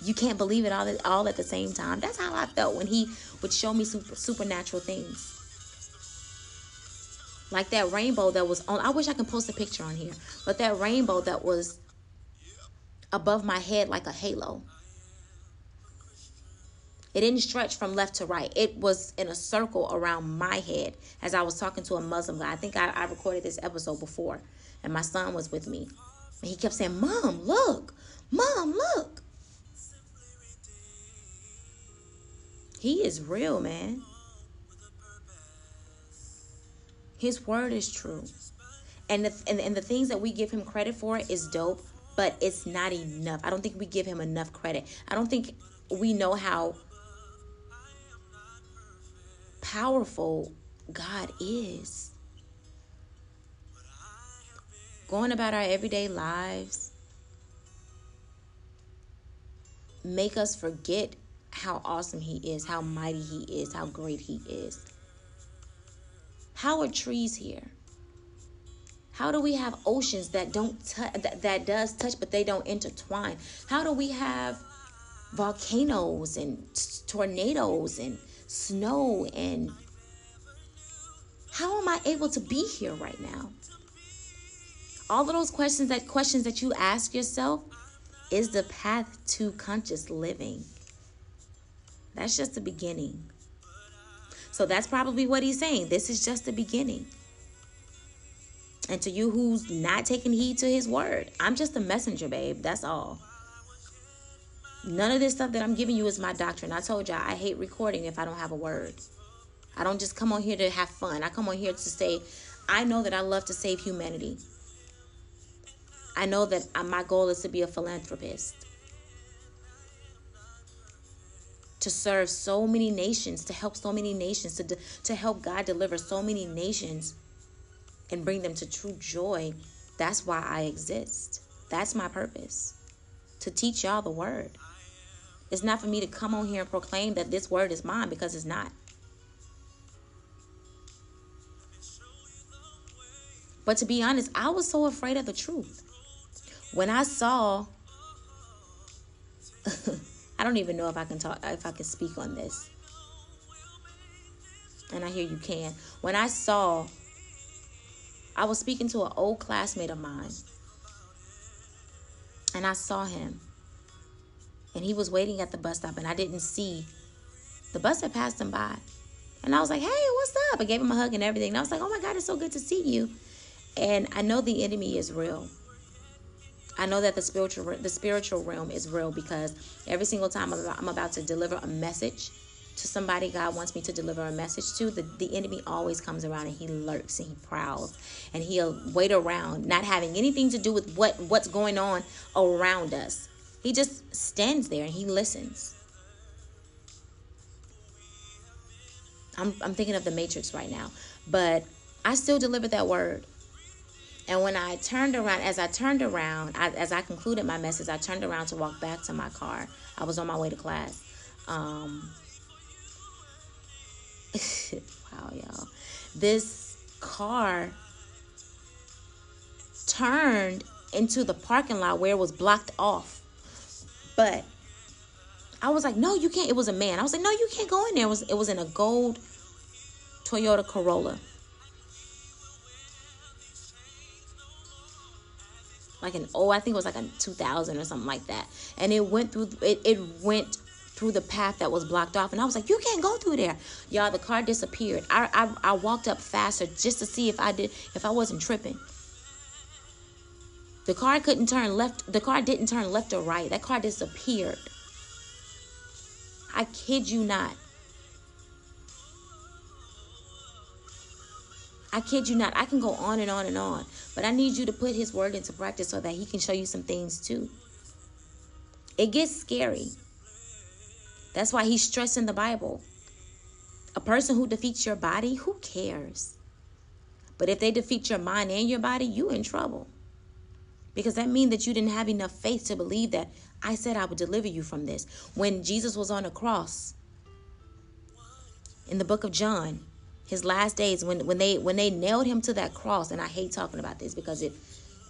you can't believe it all at, all at the same time? That's how I felt when he would show me super, supernatural things. Like that rainbow that was on I wish I could post a picture on here. But that rainbow that was above my head like a halo. It didn't stretch from left to right. It was in a circle around my head as I was talking to a Muslim guy. I think I, I recorded this episode before, and my son was with me. And he kept saying, Mom, look, Mom, look. He is real, man. His word is true. And the, and, and the things that we give him credit for is dope, but it's not enough. I don't think we give him enough credit. I don't think we know how powerful God is. Going about our everyday lives make us forget how awesome he is, how mighty he is, how great he is. How are trees here? How do we have oceans that don't that, that does touch but they don't intertwine? How do we have volcanoes and tornadoes and snow and how am I able to be here right now? All of those questions that questions that you ask yourself is the path to conscious living. That's just the beginning. So that's probably what he's saying. This is just the beginning. And to you who's not taking heed to his word, I'm just a messenger, babe. That's all. None of this stuff that I'm giving you is my doctrine. I told y'all I hate recording if I don't have a word. I don't just come on here to have fun. I come on here to say, I know that I love to save humanity. I know that uh, my goal is to be a philanthropist. To serve so many nations, to help so many nations, to, to help God deliver so many nations and bring them to true joy. That's why I exist. That's my purpose. To teach y'all the word. It's not for me to come on here and proclaim that this word is mine because it's not. But to be honest, I was so afraid of the truth. When I saw I don't even know if I can talk if I can speak on this. And I hear you can. When I saw I was speaking to an old classmate of mine. And I saw him and he was waiting at the bus stop and I didn't see the bus had passed him by. And I was like, hey, what's up? I gave him a hug and everything. And I was like, oh my God, it's so good to see you. And I know the enemy is real. I know that the spiritual the spiritual realm is real because every single time I'm about to deliver a message to somebody God wants me to deliver a message to, the, the enemy always comes around and he lurks and he prowls and he'll wait around, not having anything to do with what what's going on around us. He just stands there and he listens. I'm, I'm thinking of the Matrix right now, but I still delivered that word. And when I turned around, as I turned around, I, as I concluded my message, I turned around to walk back to my car. I was on my way to class. Um, wow, y'all. This car turned into the parking lot where it was blocked off. But I was like, no, you can't. It was a man. I was like, no, you can't go in there. It was it was in a gold Toyota Corolla. Like an oh, I think it was like a 2000 or something like that. And it went through it, it went through the path that was blocked off and I was like, you can't go through there. Y'all, the car disappeared. I, I I walked up faster just to see if I did if I wasn't tripping. The car couldn't turn left. The car didn't turn left or right. That car disappeared. I kid you not. I kid you not. I can go on and on and on. But I need you to put his word into practice so that he can show you some things too. It gets scary. That's why he's stressing the Bible. A person who defeats your body, who cares? But if they defeat your mind and your body, you in trouble. Because that means that you didn't have enough faith to believe that I said I would deliver you from this. When Jesus was on the cross in the book of John, his last days when when they when they nailed him to that cross and I hate talking about this because it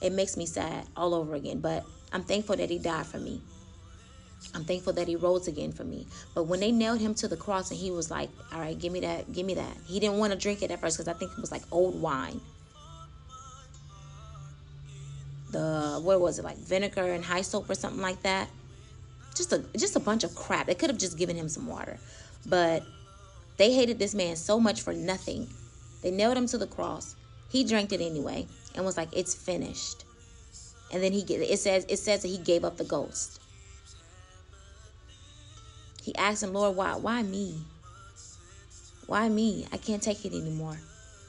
it makes me sad all over again, but I'm thankful that he died for me. I'm thankful that he rose again for me. But when they nailed him to the cross and he was like, "All right, give me that, give me that." He didn't want to drink it at first because I think it was like old wine. The what was it like vinegar and hyssop or something like that? Just a just a bunch of crap. They could have just given him some water, but they hated this man so much for nothing. They nailed him to the cross. He drank it anyway and was like, "It's finished." And then he it says it says that he gave up the ghost. He asked him, "Lord, why why me? Why me? I can't take it anymore.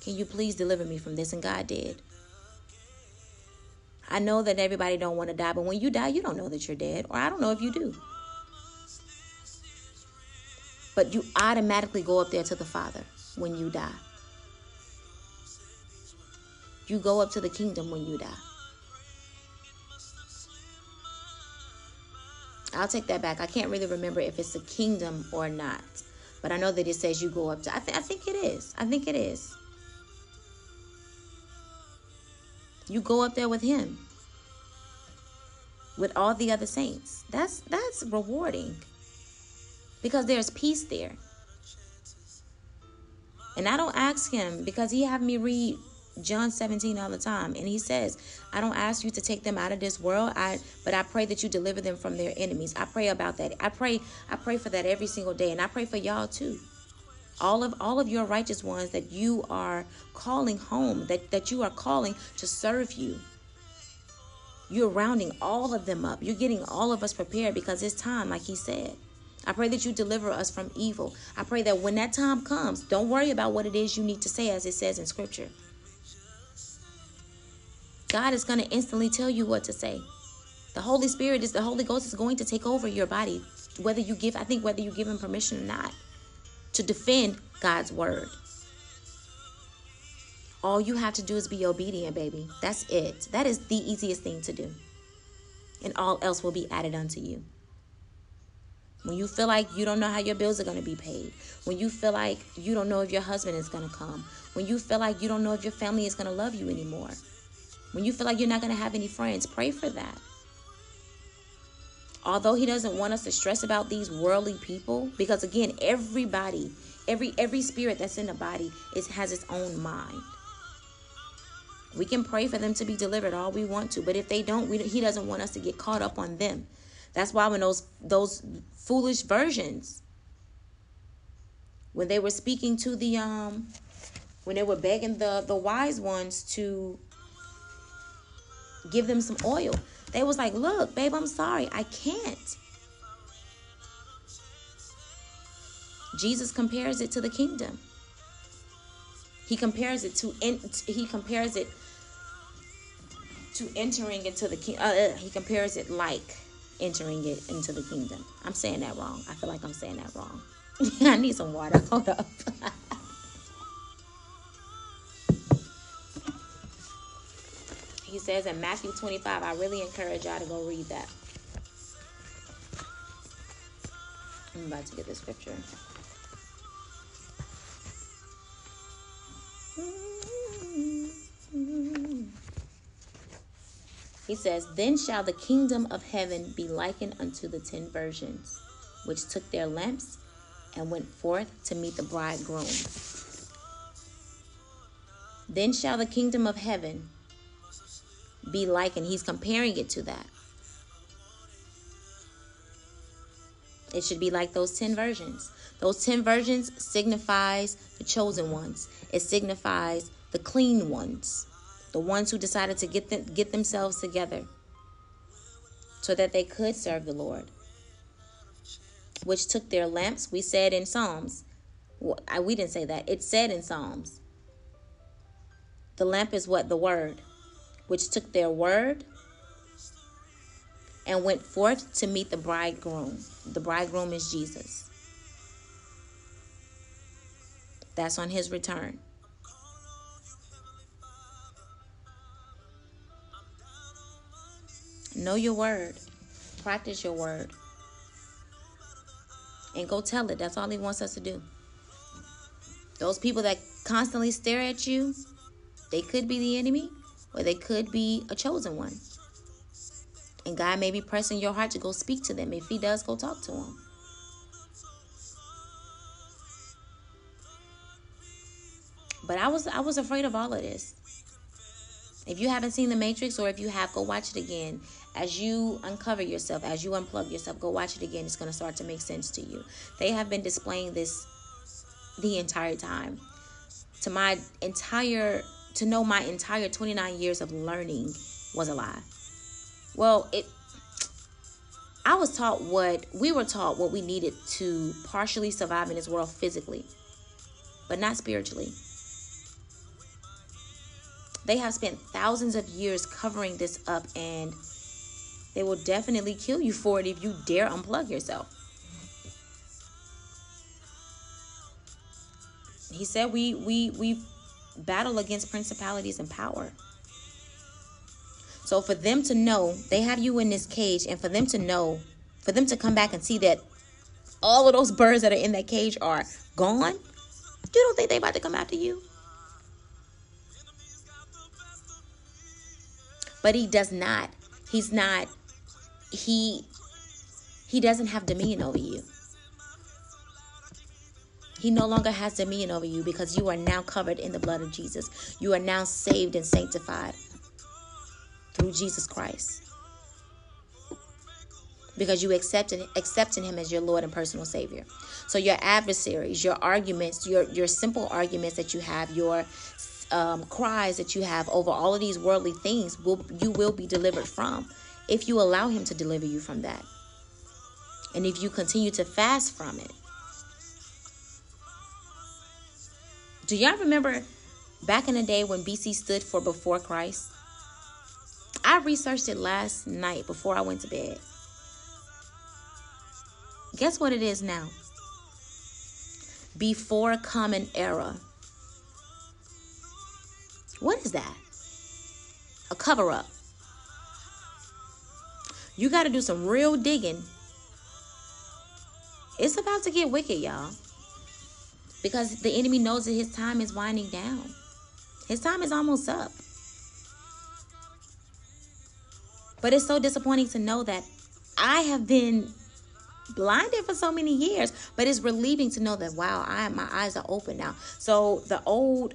Can you please deliver me from this?" And God did. I know that everybody don't want to die, but when you die, you don't know that you're dead, or I don't know if you do. But you automatically go up there to the Father when you die. You go up to the kingdom when you die. I'll take that back. I can't really remember if it's the kingdom or not. But I know that it says you go up to I, th- I think it is. I think it is. You go up there with him. With all the other saints. That's that's rewarding because there's peace there. And I don't ask him because he have me read John 17 all the time and he says, I don't ask you to take them out of this world, I but I pray that you deliver them from their enemies. I pray about that. I pray I pray for that every single day and I pray for y'all too. All of all of your righteous ones that you are calling home, that that you are calling to serve you. You're rounding all of them up. You're getting all of us prepared because it's time like he said. I pray that you deliver us from evil. I pray that when that time comes, don't worry about what it is you need to say, as it says in Scripture. God is going to instantly tell you what to say. The Holy Spirit is the Holy Ghost is going to take over your body, whether you give, I think, whether you give Him permission or not, to defend God's word. All you have to do is be obedient, baby. That's it. That is the easiest thing to do. And all else will be added unto you. When you feel like you don't know how your bills are going to be paid. When you feel like you don't know if your husband is going to come. When you feel like you don't know if your family is going to love you anymore. When you feel like you're not going to have any friends, pray for that. Although he doesn't want us to stress about these worldly people because again, everybody, every every spirit that's in the body is has its own mind. We can pray for them to be delivered all we want to, but if they don't, we, he doesn't want us to get caught up on them. That's why when those those foolish versions when they were speaking to the um when they were begging the the wise ones to give them some oil they was like look babe i'm sorry. I can't. Jesus compares it to the kingdom. He compares it to he compares it to entering into the king uh, uh, he compares it like entering it into the kingdom. I'm saying that wrong. I feel like I'm saying that wrong. I need some water. Hold up. he says in Matthew 25, I really encourage y'all to go read that. I'm about to get the scripture. He says, Then shall the kingdom of heaven be likened unto the ten virgins, which took their lamps and went forth to meet the bridegroom. Then shall the kingdom of heaven be likened. He's comparing it to that. It should be like those 10 virgins. Those 10 virgins signifies the chosen ones. It signifies the clean ones the ones who decided to get them, get themselves together so that they could serve the Lord, which took their lamps. We said in Psalms, we didn't say that. It said in Psalms. The lamp is what? The word, which took their word and went forth to meet the bridegroom. The bridegroom is Jesus. That's on his return. Know your word. Practice your word. And go tell it. That's all he wants us to do. Those people that constantly stare at you, they could be the enemy or they could be a chosen one. And God may be pressing your heart to go speak to them. If He does, go talk to them. But I was I was afraid of all of this. If you haven't seen The Matrix, or if you have, go watch it again. As you uncover yourself, as you unplug yourself, go watch it again. It's going to start to make sense to you. They have been displaying this the entire time. To my entire, to know my entire 29 years of learning was a lie. Well, it, I was taught what, we were taught what we needed to partially survive in this world physically, but not spiritually. They have spent thousands of years covering this up, and they will definitely kill you for it if you dare unplug yourself. He said we we we battle against principalities and power. So for them to know they have you in this cage, and for them to know, for them to come back and see that all of those birds that are in that cage are gone, you don't think they about to come after you? But he does not. He's not. He he doesn't have dominion over you. He no longer has dominion over you because you are now covered in the blood of Jesus. You are now saved and sanctified through Jesus Christ. Because you accepted accepting him as your Lord and personal Savior. So your adversaries, your arguments, your your simple arguments that you have, your um, cries that you have over all of these worldly things will you will be delivered from if you allow him to deliver you from that. And if you continue to fast from it. Do y'all remember back in the day when bc stood for before christ? I researched it last night before i went to bed. Guess what it is now? Before common era. What is that? A cover up. You got to do some real digging. It's about to get wicked, y'all. Because the enemy knows that his time is winding down. His time is almost up. But it's so disappointing to know that I have been blinded for so many years, but it's relieving to know that wow, I my eyes are open now. So the old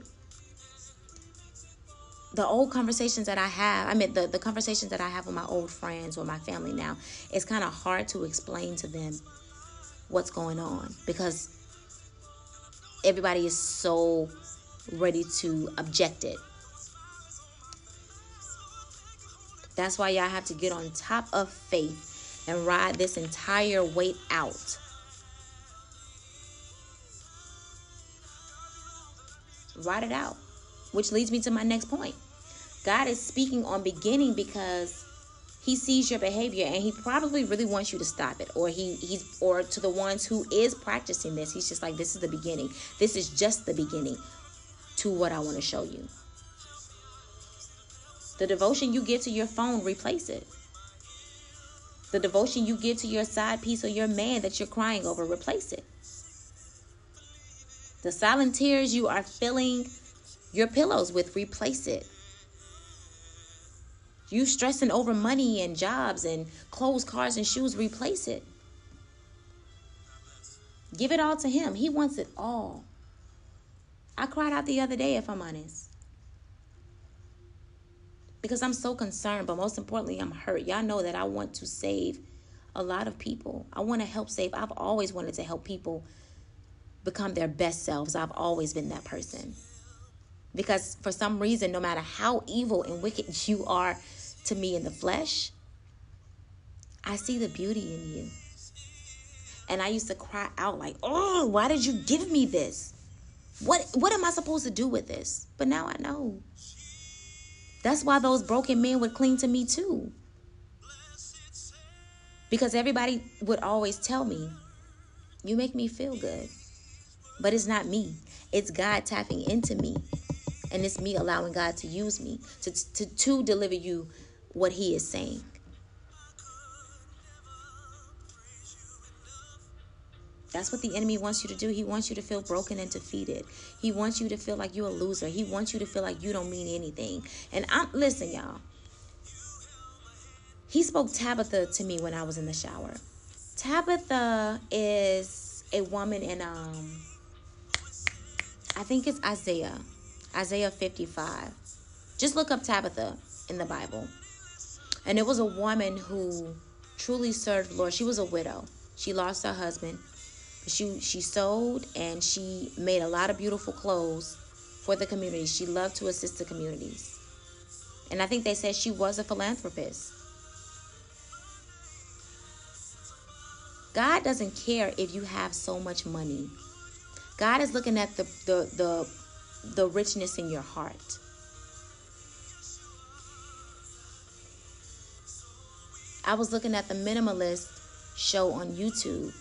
the old conversations that I have, I mean, the, the conversations that I have with my old friends or my family now, it's kind of hard to explain to them what's going on because everybody is so ready to object it. That's why y'all have to get on top of faith and ride this entire weight out. Ride it out. Which leads me to my next point. God is speaking on beginning because he sees your behavior and he probably really wants you to stop it or he he's or to the ones who is practicing this he's just like this is the beginning. This is just the beginning to what i want to show you. The devotion you give to your phone replace it. The devotion you give to your side piece or your man that you're crying over replace it. The silent tears you are filling your pillows with, replace it. You stressing over money and jobs and clothes, cars, and shoes, replace it. Give it all to Him. He wants it all. I cried out the other day, if I'm honest. Because I'm so concerned, but most importantly, I'm hurt. Y'all know that I want to save a lot of people. I want to help save. I've always wanted to help people become their best selves. I've always been that person. Because for some reason, no matter how evil and wicked you are to me in the flesh, I see the beauty in you. And I used to cry out, like, oh, why did you give me this? What what am I supposed to do with this? But now I know. That's why those broken men would cling to me too. Because everybody would always tell me, you make me feel good. But it's not me. It's God tapping into me. And it's me allowing God to use me to, to, to deliver you what He is saying. That's what the enemy wants you to do. He wants you to feel broken and defeated. He wants you to feel like you're a loser. He wants you to feel like you don't mean anything. And I'm listen, y'all. He spoke Tabitha to me when I was in the shower. Tabitha is a woman in um I think it's Isaiah. Isaiah 55. Just look up Tabitha in the Bible. And it was a woman who truly served the Lord. She was a widow. She lost her husband. She she sewed and she made a lot of beautiful clothes for the community. She loved to assist the communities. And I think they said she was a philanthropist. God doesn't care if you have so much money. God is looking at the the the, the richness in your heart. I was looking at the minimalist show on YouTube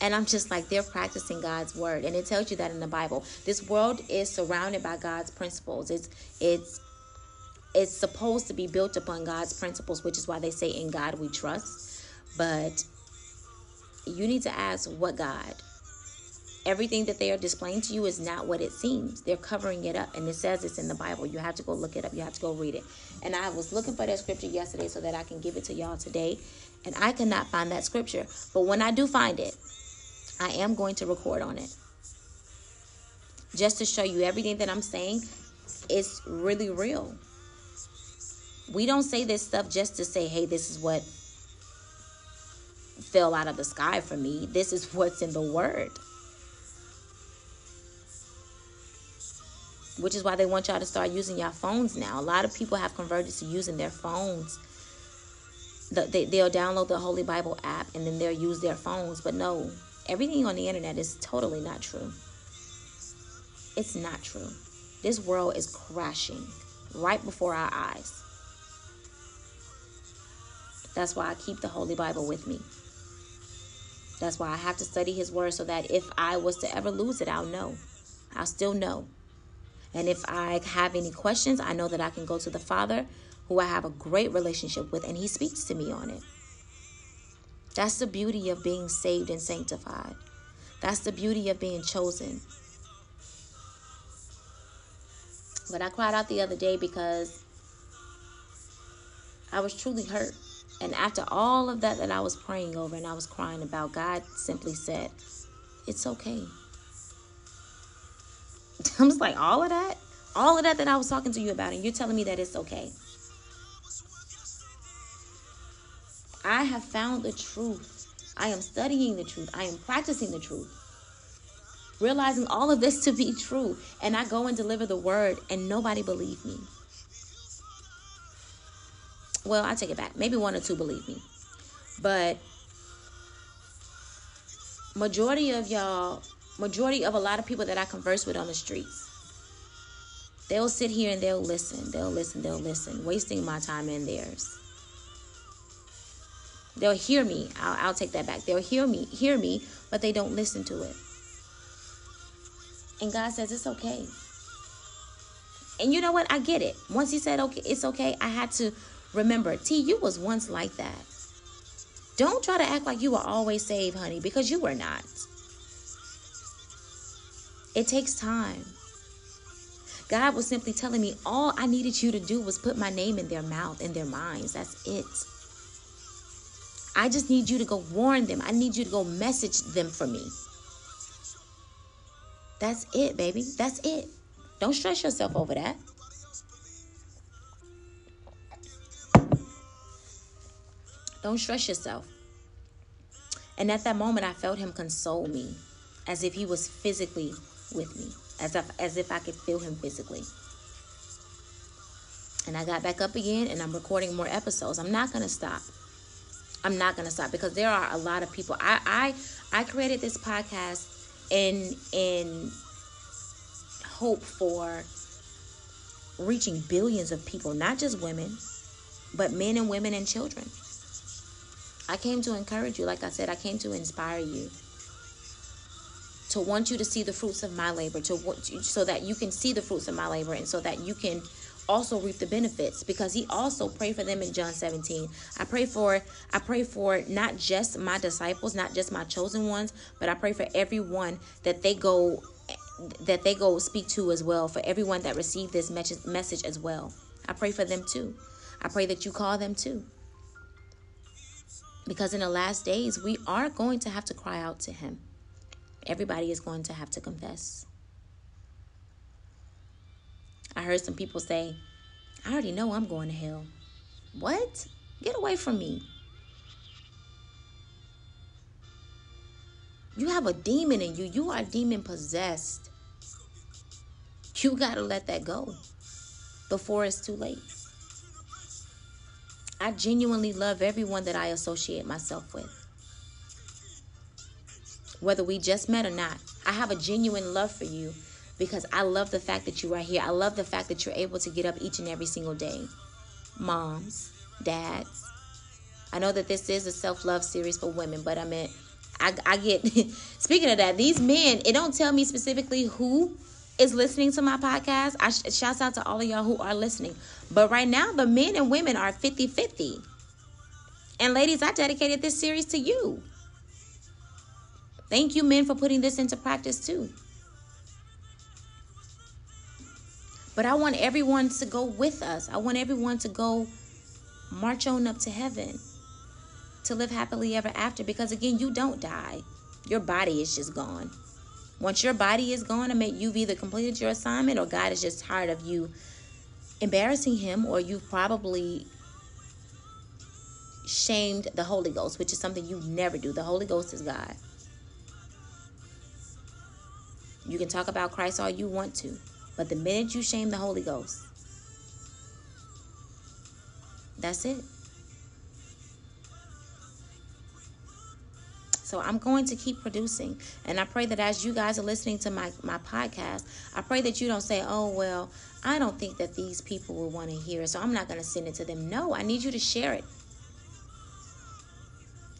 and I'm just like, they're practicing God's word. And it tells you that in the Bible. This world is surrounded by God's principles. It's it's it's supposed to be built upon God's principles, which is why they say in God we trust. But you need to ask what God. Everything that they are displaying to you is not what it seems. They're covering it up. And it says it's in the Bible. You have to go look it up. You have to go read it. And I was looking for that scripture yesterday so that I can give it to y'all today. And I cannot find that scripture. But when I do find it, I am going to record on it. Just to show you everything that I'm saying is really real. We don't say this stuff just to say, hey, this is what fell out of the sky for me. This is what's in the word. Which is why they want y'all to start using your phones now. A lot of people have converted to using their phones. They'll download the Holy Bible app and then they'll use their phones. But no, Everything on the internet is totally not true. It's not true. This world is crashing right before our eyes. That's why I keep the Holy Bible with me. That's why I have to study His Word so that if I was to ever lose it, I'll know. I'll still know. And if I have any questions, I know that I can go to the Father, who I have a great relationship with, and He speaks to me on it. That's the beauty of being saved and sanctified. That's the beauty of being chosen. But I cried out the other day because I was truly hurt. And after all of that that I was praying over and I was crying about, God simply said, It's okay. I was like, All of that? All of that that I was talking to you about, and you're telling me that it's okay. I have found the truth. I am studying the truth. I am practicing the truth. Realizing all of this to be true. And I go and deliver the word, and nobody believed me. Well, I take it back. Maybe one or two believe me. But majority of y'all, majority of a lot of people that I converse with on the streets, they'll sit here and they'll listen. They'll listen. They'll listen, wasting my time and theirs. They'll hear me. I'll, I'll take that back. They'll hear me, hear me, but they don't listen to it. And God says it's okay. And you know what? I get it. Once He said okay, it's okay. I had to remember, T, you was once like that. Don't try to act like you were always saved, honey, because you were not. It takes time. God was simply telling me all I needed you to do was put my name in their mouth, in their minds. That's it. I just need you to go warn them. I need you to go message them for me. That's it, baby. That's it. Don't stress yourself over that. Don't stress yourself. And at that moment, I felt him console me as if he was physically with me, as if, as if I could feel him physically. And I got back up again and I'm recording more episodes. I'm not going to stop. I'm not gonna stop because there are a lot of people. I I I created this podcast in in hope for reaching billions of people, not just women, but men and women and children. I came to encourage you. Like I said, I came to inspire you. To want you to see the fruits of my labor, to want you, so that you can see the fruits of my labor, and so that you can also reap the benefits because he also prayed for them in John 17. I pray for I pray for not just my disciples, not just my chosen ones, but I pray for everyone that they go that they go speak to as well, for everyone that received this message as well. I pray for them too. I pray that you call them too. Because in the last days, we are going to have to cry out to Him. Everybody is going to have to confess. I heard some people say, I already know I'm going to hell. What? Get away from me. You have a demon in you. You are demon possessed. You got to let that go before it's too late. I genuinely love everyone that I associate myself with. Whether we just met or not, I have a genuine love for you because I love the fact that you are here. I love the fact that you're able to get up each and every single day. Moms, dads. I know that this is a self love series for women, but I mean, I, I get, speaking of that, these men, it don't tell me specifically who is listening to my podcast, I sh- shouts out to all of y'all who are listening. But right now, the men and women are 50 50. And ladies, I dedicated this series to you. Thank you, men, for putting this into practice too. But I want everyone to go with us. I want everyone to go march on up to heaven to live happily ever after because, again, you don't die, your body is just gone. Once your body is gone, I mean, you've either completed your assignment or God is just tired of you embarrassing Him, or you've probably shamed the Holy Ghost, which is something you never do. The Holy Ghost is God. You can talk about Christ all you want to, but the minute you shame the Holy Ghost, that's it. So I'm going to keep producing. And I pray that as you guys are listening to my, my podcast, I pray that you don't say, oh, well, I don't think that these people will want to hear it, so I'm not going to send it to them. No, I need you to share it.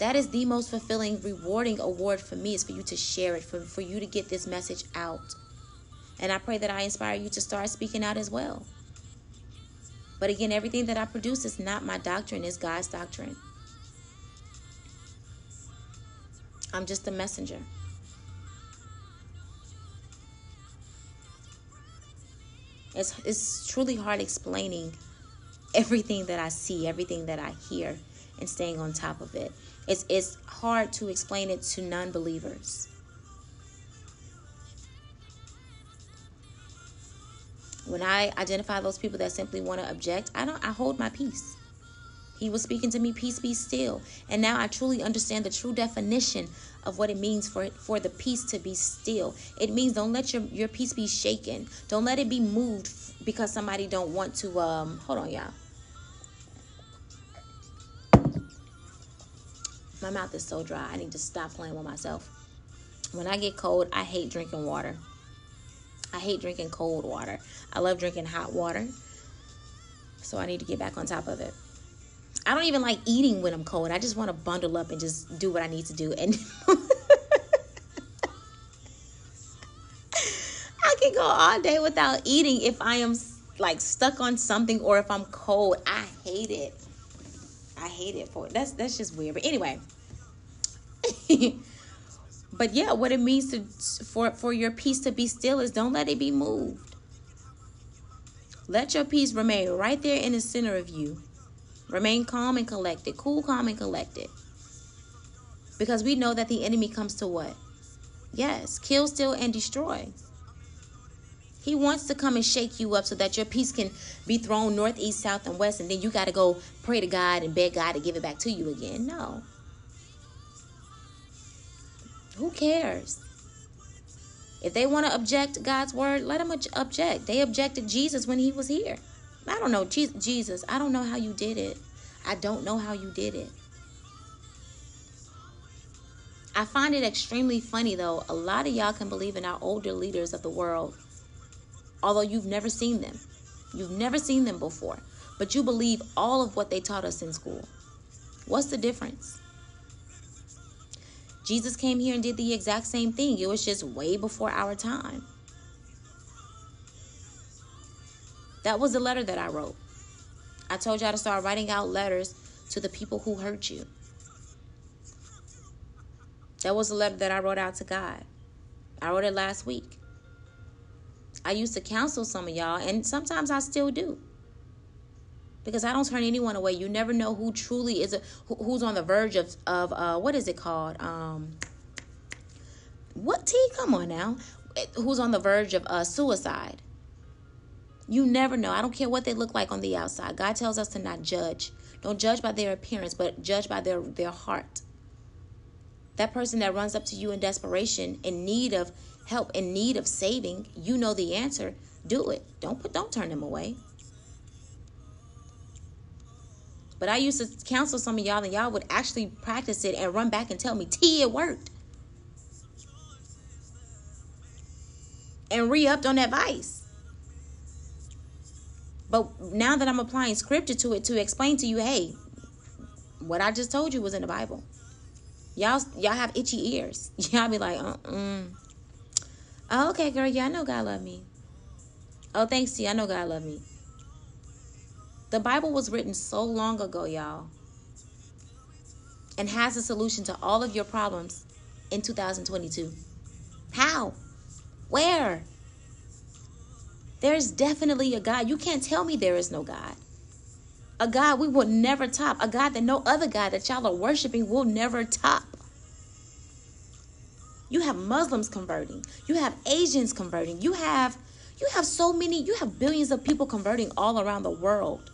That is the most fulfilling, rewarding award for me is for you to share it, for, for you to get this message out. And I pray that I inspire you to start speaking out as well. But again, everything that I produce is not my doctrine, it's God's doctrine. I'm just a messenger. It's, it's truly hard explaining everything that I see, everything that I hear, and staying on top of it. It's, it's hard to explain it to non believers. When I identify those people that simply want to object, I don't I hold my peace. He was speaking to me, peace be still. And now I truly understand the true definition of what it means for for the peace to be still. It means don't let your, your peace be shaken. Don't let it be moved because somebody don't want to um hold on y'all. My mouth is so dry. I need to stop playing with myself. When I get cold, I hate drinking water. I hate drinking cold water. I love drinking hot water. So I need to get back on top of it. I don't even like eating when I'm cold. I just want to bundle up and just do what I need to do. And I can go all day without eating if I am like stuck on something or if I'm cold. I hate it. I hate it for it. that's that's just weird. But anyway. but yeah, what it means to for for your peace to be still is don't let it be moved. Let your peace remain right there in the center of you Remain calm and collected. Cool, calm, and collected. Because we know that the enemy comes to what? Yes, kill, steal, and destroy. He wants to come and shake you up so that your peace can be thrown north, east, south, and west, and then you got to go pray to God and beg God to give it back to you again. No. Who cares? If they want to object God's word, let them object. They objected Jesus when he was here. I don't know. Jesus, I don't know how you did it. I don't know how you did it. I find it extremely funny though. A lot of y'all can believe in our older leaders of the world. Although you've never seen them. You've never seen them before, but you believe all of what they taught us in school. What's the difference? Jesus came here and did the exact same thing. It was just way before our time. That was the letter that I wrote. I told y'all to start writing out letters to the people who hurt you. That was the letter that I wrote out to God. I wrote it last week. I used to counsel some of y'all, and sometimes I still do. Because I don't turn anyone away. You never know who truly is a, who's on the verge of of uh, what is it called? Um, what T? Come on now, who's on the verge of uh, suicide? You never know. I don't care what they look like on the outside. God tells us to not judge. Don't judge by their appearance, but judge by their their heart. That person that runs up to you in desperation, in need of help, in need of saving, you know the answer. Do it. Don't put don't turn them away. But I used to counsel some of y'all, and y'all would actually practice it and run back and tell me, T, it worked. And re upped on that vice. But now that I'm applying scripture to it to explain to you, hey, what I just told you was in the Bible. Y'all, y'all have itchy ears. Y'all be like, uh, mm. Oh, okay, girl. Yeah, I know God love me. Oh, thanks, T. I know God love me. The Bible was written so long ago, y'all, and has a solution to all of your problems in 2022. How? Where? There's definitely a God. You can't tell me there is no God. A God we will never top. A God that no other God that y'all are worshiping will never top. You have Muslims converting. You have Asians converting. You have you have so many, you have billions of people converting all around the world.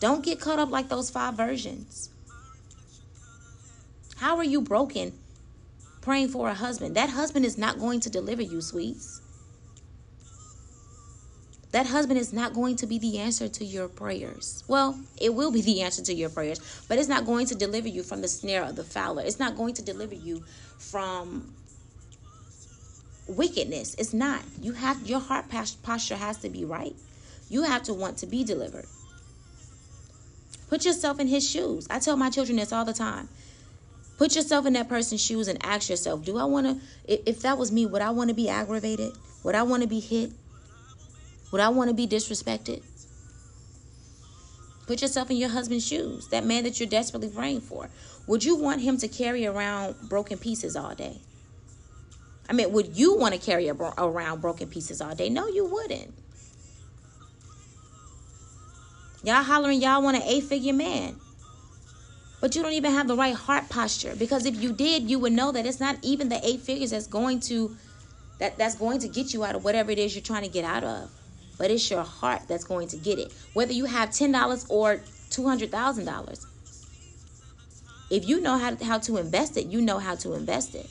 Don't get caught up like those five virgins. How are you broken praying for a husband? That husband is not going to deliver you, sweets. That husband is not going to be the answer to your prayers. Well, it will be the answer to your prayers, but it's not going to deliver you from the snare of the fowler. It's not going to deliver you from wickedness. It's not. You have your heart posture has to be right. You have to want to be delivered. Put yourself in his shoes. I tell my children this all the time. Put yourself in that person's shoes and ask yourself, do I want to if that was me, would I want to be aggravated? Would I want to be hit? Would I want to be disrespected? Put yourself in your husband's shoes, that man that you're desperately praying for. Would you want him to carry around broken pieces all day? I mean, would you want to carry around broken pieces all day? No, you wouldn't. Y'all hollering, y'all want an eight figure man. But you don't even have the right heart posture because if you did, you would know that it's not even the eight figures that's going to that that's going to get you out of whatever it is you're trying to get out of but it's your heart that's going to get it. Whether you have $10 or $200,000. If you know how, how to invest it, you know how to invest it.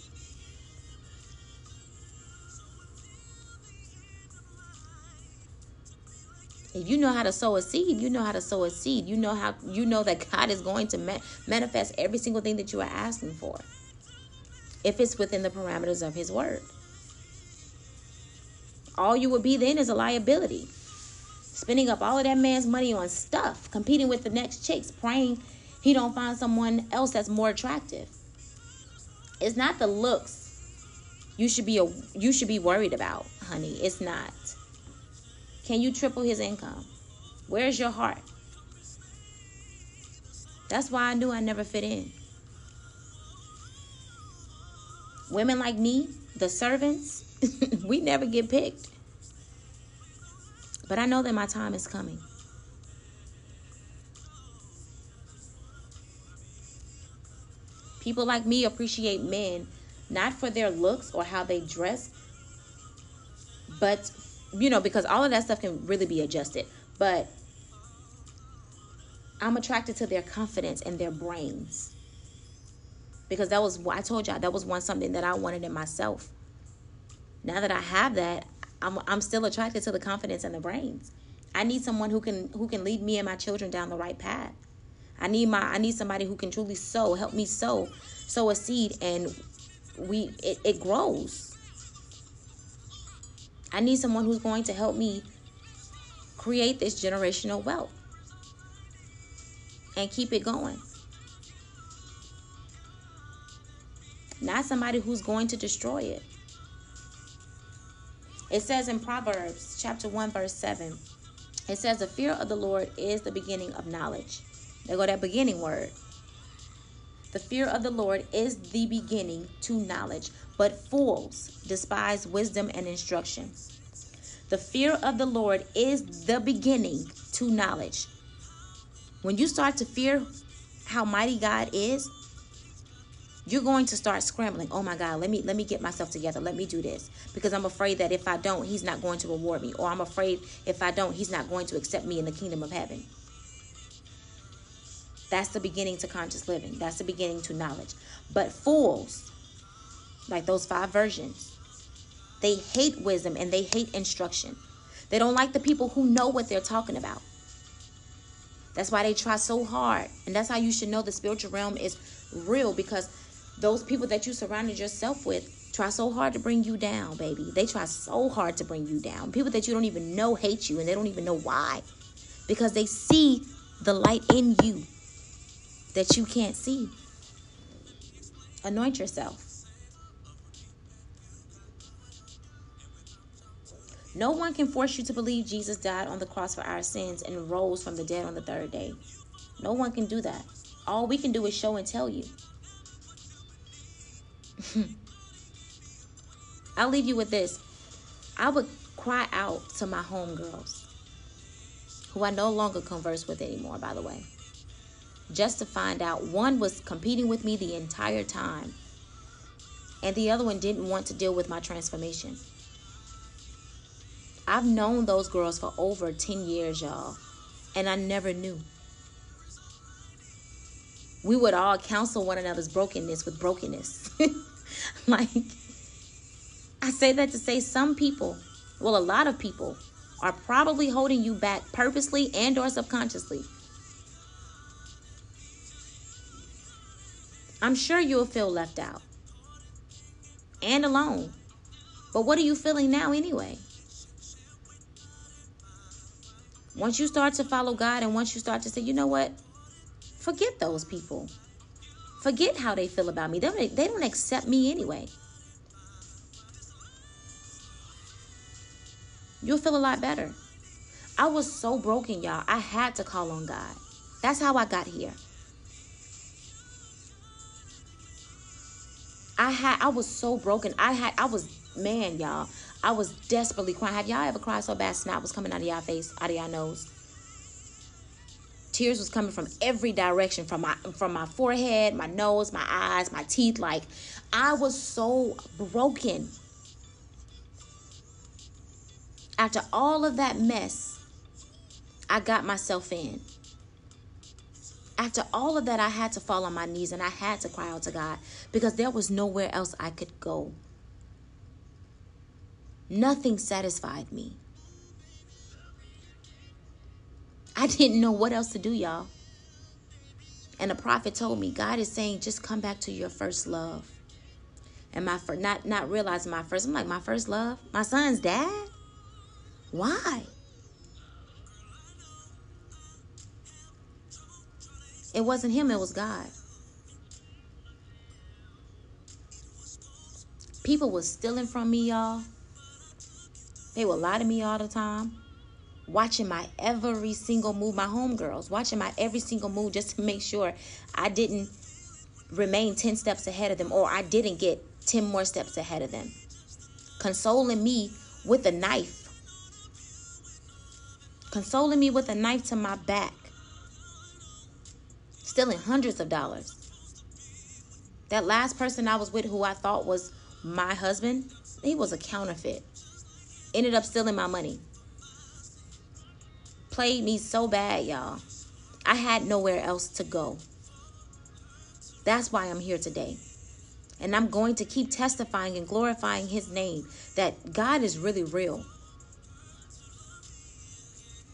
If you know how to sow a seed, you know how to sow a seed. You know how you know that God is going to ma- manifest every single thing that you are asking for. If it's within the parameters of his word. All you would be then is a liability. Spending up all of that man's money on stuff, competing with the next chicks, praying he don't find someone else that's more attractive. It's not the looks you should be a, you should be worried about, honey. It's not. Can you triple his income? Where's your heart? That's why I knew I never fit in. Women like me, the servants, we never get picked. But I know that my time is coming. People like me appreciate men not for their looks or how they dress, but you know, because all of that stuff can really be adjusted. But I'm attracted to their confidence and their brains. Because that was I told y'all that was one something that I wanted in myself now that I have that, I'm I'm still attracted to the confidence and the brains. I need someone who can who can lead me and my children down the right path. I need my I need somebody who can truly sow, help me sow, sow a seed and we it, it grows. I need someone who's going to help me create this generational wealth and keep it going. Not somebody who's going to destroy it. It says in Proverbs chapter 1, verse 7, it says, The fear of the Lord is the beginning of knowledge. There go that beginning word. The fear of the Lord is the beginning to knowledge, but fools despise wisdom and instruction. The fear of the Lord is the beginning to knowledge. When you start to fear how mighty God is, you're going to start scrambling. Oh my god let me let me get myself together. Let me do this. Because i'm afraid that if i don't he's not going to reward me. Or i'm afraid if i don't he's not going to accept me in the kingdom of heaven. That's the beginning to conscious living. That's the beginning to knowledge. But fools like those five virgins they hate wisdom and they hate instruction. They don't like the people who know what they're talking about. That's why they try so hard. And that's how you should know the spiritual realm is real because those people that you surrounded yourself with try so hard to bring you down, baby. They try so hard to bring you down. People that you don't even know hate you and they don't even know why. Because they see the light in you that you can't see. Anoint yourself. No one can force you to believe Jesus died on the cross for our sins and rose from the dead on the third day. No one can do that. All we can do is show and tell you. Hmm. I'll leave you with this. I would cry out to my homegirls, who I no longer converse with anymore, by the way, just to find out one was competing with me the entire time, and the other one didn't want to deal with my transformation. I've known those girls for over 10 years, y'all, and I never knew. We would all counsel one another's brokenness with brokenness. like, I say that to say some people, well, a lot of people, are probably holding you back purposely and or subconsciously. I'm sure you'll feel left out and alone. But what are you feeling now anyway? Once you start to follow God and once you start to say, you know what? Forget those people. Forget how they feel about me. They don't, they don't accept me anyway. You'll feel a lot better. I was so broken, y'all. I had to call on God. That's how I got here. I had I was so broken. I had I was man, y'all. I was desperately crying. Have y'all ever cried so bad snot was coming out of y'all face, out of y'all nose? Tears was coming from every direction from my from my forehead my nose my eyes my teeth like i was so broken. After all of that mess i got myself in. After all of that i had to fall on my knees and i had to cry out to god because there was nowhere else i could go. Nothing satisfied me I didn't know what else to do, y'all. And the prophet told me, God is saying, just come back to your first love. And my first, not not realizing my first, I'm like, my first love, my son's dad. Why? It wasn't him, it was God. People was stealing from me, y'all. They would lie to me all the time watching my every single move, my homegirls, watching my every single move just to make sure I didn't remain 10 steps ahead of them or I didn't get 10 more steps ahead of them. Consoling me with a knife. Consoling me with a knife to my back. Stealing hundreds of dollars. That last person I was with who I thought was my husband, he was a counterfeit. Ended up stealing my money played me so bad, y'all. I had nowhere else to go. That's why I'm here today. And I'm going to keep testifying and glorifying his name that God is really real.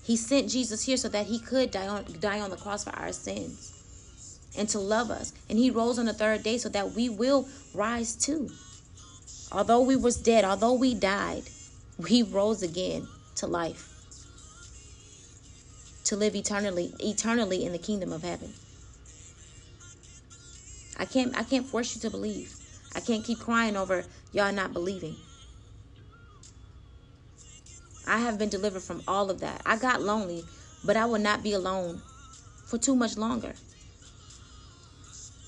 He sent Jesus here so that he could die on, die on the cross for our sins and to love us. And he rose on the third day so that we will rise too. Although we was dead, although we died, He rose again to life. To live eternally eternally in the kingdom of heaven. I can't I can't force you to believe. I can't keep crying over y'all not believing. I have been delivered from all of that. I got lonely, but I will not be alone for too much longer.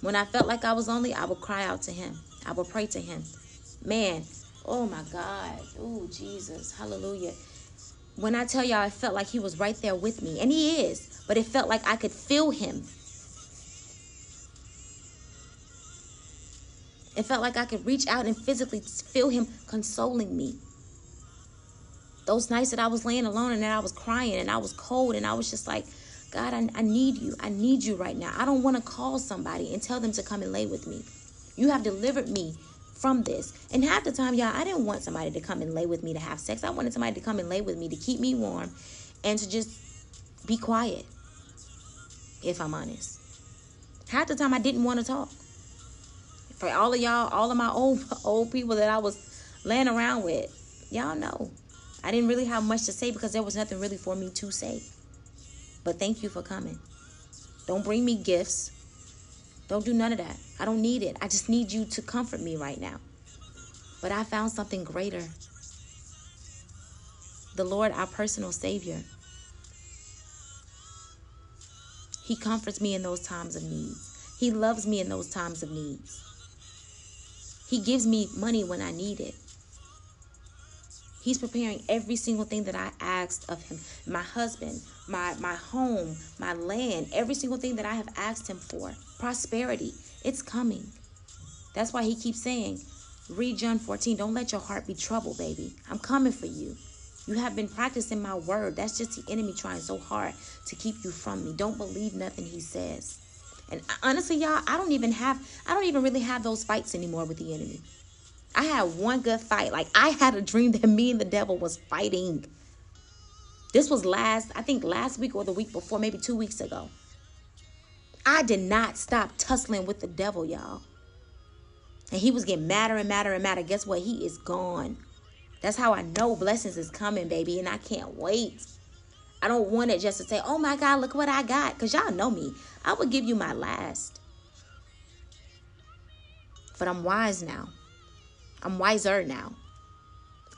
When I felt like I was lonely, I would cry out to him. I would pray to him. Man, oh my God. Oh, Jesus. Hallelujah. When I tell y'all, I felt like he was right there with me, and he is, but it felt like I could feel him. It felt like I could reach out and physically feel him consoling me. Those nights that I was laying alone and that I was crying and I was cold and I was just like, God, I, I need you. I need you right now. I don't want to call somebody and tell them to come and lay with me. You have delivered me from this. And half the time, y'all, I didn't want somebody to come and lay with me to have sex. I wanted somebody to come and lay with me to keep me warm and to just be quiet, if I'm honest. Half the time, I didn't want to talk. For all of y'all, all of my old old people that I was laying around with, y'all know I didn't really have much to say because there was nothing really for me to say. But thank you for coming. Don't bring me gifts. Don't do none of that. I don't need it. I just need you to comfort me right now. But I found something greater. The Lord, our personal Savior. He comforts me in those times of need. He loves me in those times of needs. He gives me money when I need it. He's preparing every single thing that I asked of him. My husband, my my home, my land, every single thing that I have asked him for. Prosperity, it's coming. That's why he keeps saying, read John 14, don't let your heart be troubled, baby. I'm coming for you. You have been practicing my word. That's just the enemy trying so hard to keep you from me. Don't believe nothing he says. And honestly, y'all, I don't even have I don't even really have those fights anymore with the enemy. I had one good fight. Like I had a dream that me and the devil was fighting. This was last, I think last week or the week before, maybe two weeks ago. I did not stop tussling with the devil, y'all. And he was getting madder and madder and madder. Guess what? He is gone. That's how I know blessings is coming, baby. And I can't wait. I don't want it just to say, oh my God, look what I got. Because y'all know me. I would give you my last. But I'm wise now. I'm wiser now.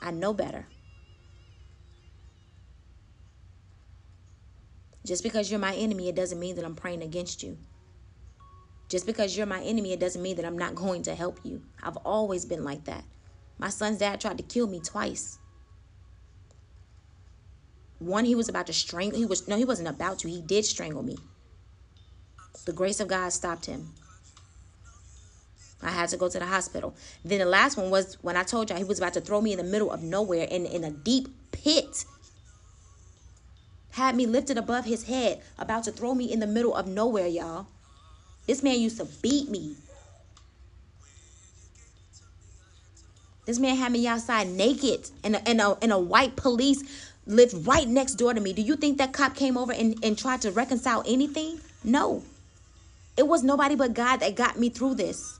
I know better. Just because you're my enemy, it doesn't mean that I'm praying against you. Just because you're my enemy, it doesn't mean that I'm not going to help you. I've always been like that. My son's dad tried to kill me twice. One, he was about to strangle. He was no, he wasn't about to. He did strangle me. The grace of God stopped him. I had to go to the hospital. Then the last one was when I told y'all he was about to throw me in the middle of nowhere in, in a deep pit. Had me lifted above his head, about to throw me in the middle of nowhere, y'all. This man used to beat me. This man had me outside naked, and a, and a, and a white police lived right next door to me. Do you think that cop came over and, and tried to reconcile anything? No. It was nobody but God that got me through this.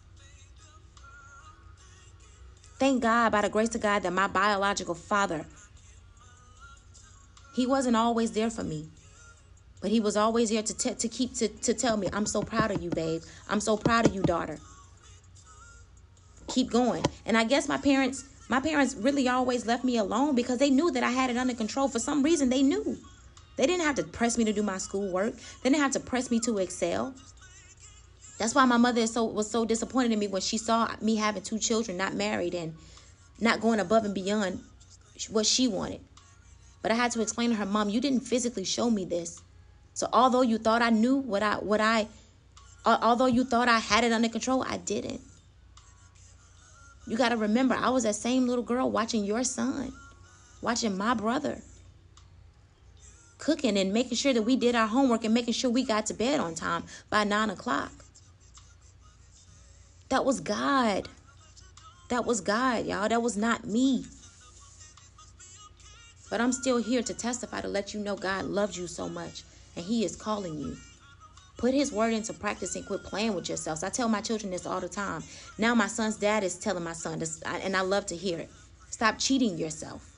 Thank God, by the grace of God, that my biological father, he wasn't always there for me. But he was always there to, t- to keep to, to tell me, I'm so proud of you, babe. I'm so proud of you, daughter. Keep going. And I guess my parents, my parents really always left me alone because they knew that I had it under control. For some reason, they knew. They didn't have to press me to do my schoolwork. They didn't have to press me to excel. That's why my mother so was so disappointed in me when she saw me having two children, not married, and not going above and beyond what she wanted. But I had to explain to her, Mom, you didn't physically show me this. So although you thought I knew what I what I although you thought I had it under control, I didn't. You got to remember, I was that same little girl watching your son, watching my brother, cooking and making sure that we did our homework and making sure we got to bed on time by nine o'clock. That was God. That was God, y'all. That was not me. But I'm still here to testify to let you know God loves you so much and He is calling you. Put His word into practice and quit playing with yourselves. I tell my children this all the time. Now, my son's dad is telling my son this, and I love to hear it. Stop cheating yourself.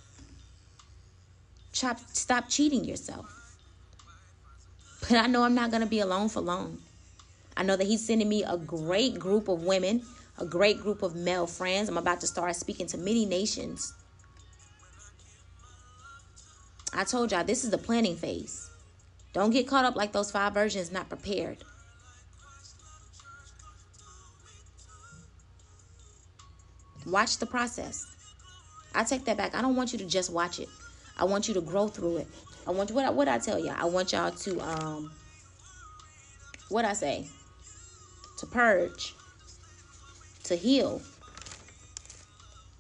Stop cheating yourself. But I know I'm not going to be alone for long. I know that He's sending me a great group of women, a great group of male friends. I'm about to start speaking to many nations. I told y'all this is the planning phase. Don't get caught up like those five virgins not prepared. Watch the process. I take that back. I don't want you to just watch it. I want you to grow through it. I want what what I tell y'all. I want y'all to um what I say to purge, to heal,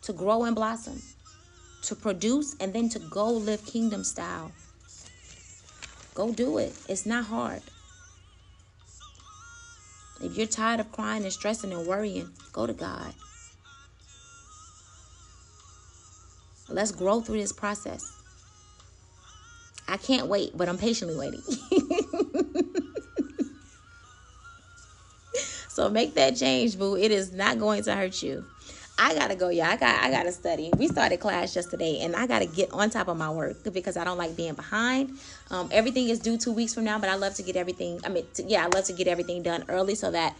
to grow and blossom, to produce, and then to go live kingdom style. Go do it. It's not hard. If you're tired of crying and stressing and worrying, go to God. Let's grow through this process. I can't wait, but I'm patiently waiting. so make that change, boo. It is not going to hurt you. I gotta go, yeah. I got I gotta study. We started class yesterday, and I gotta get on top of my work because I don't like being behind. Um, everything is due two weeks from now, but I love to get everything. I mean, to, yeah, I love to get everything done early so that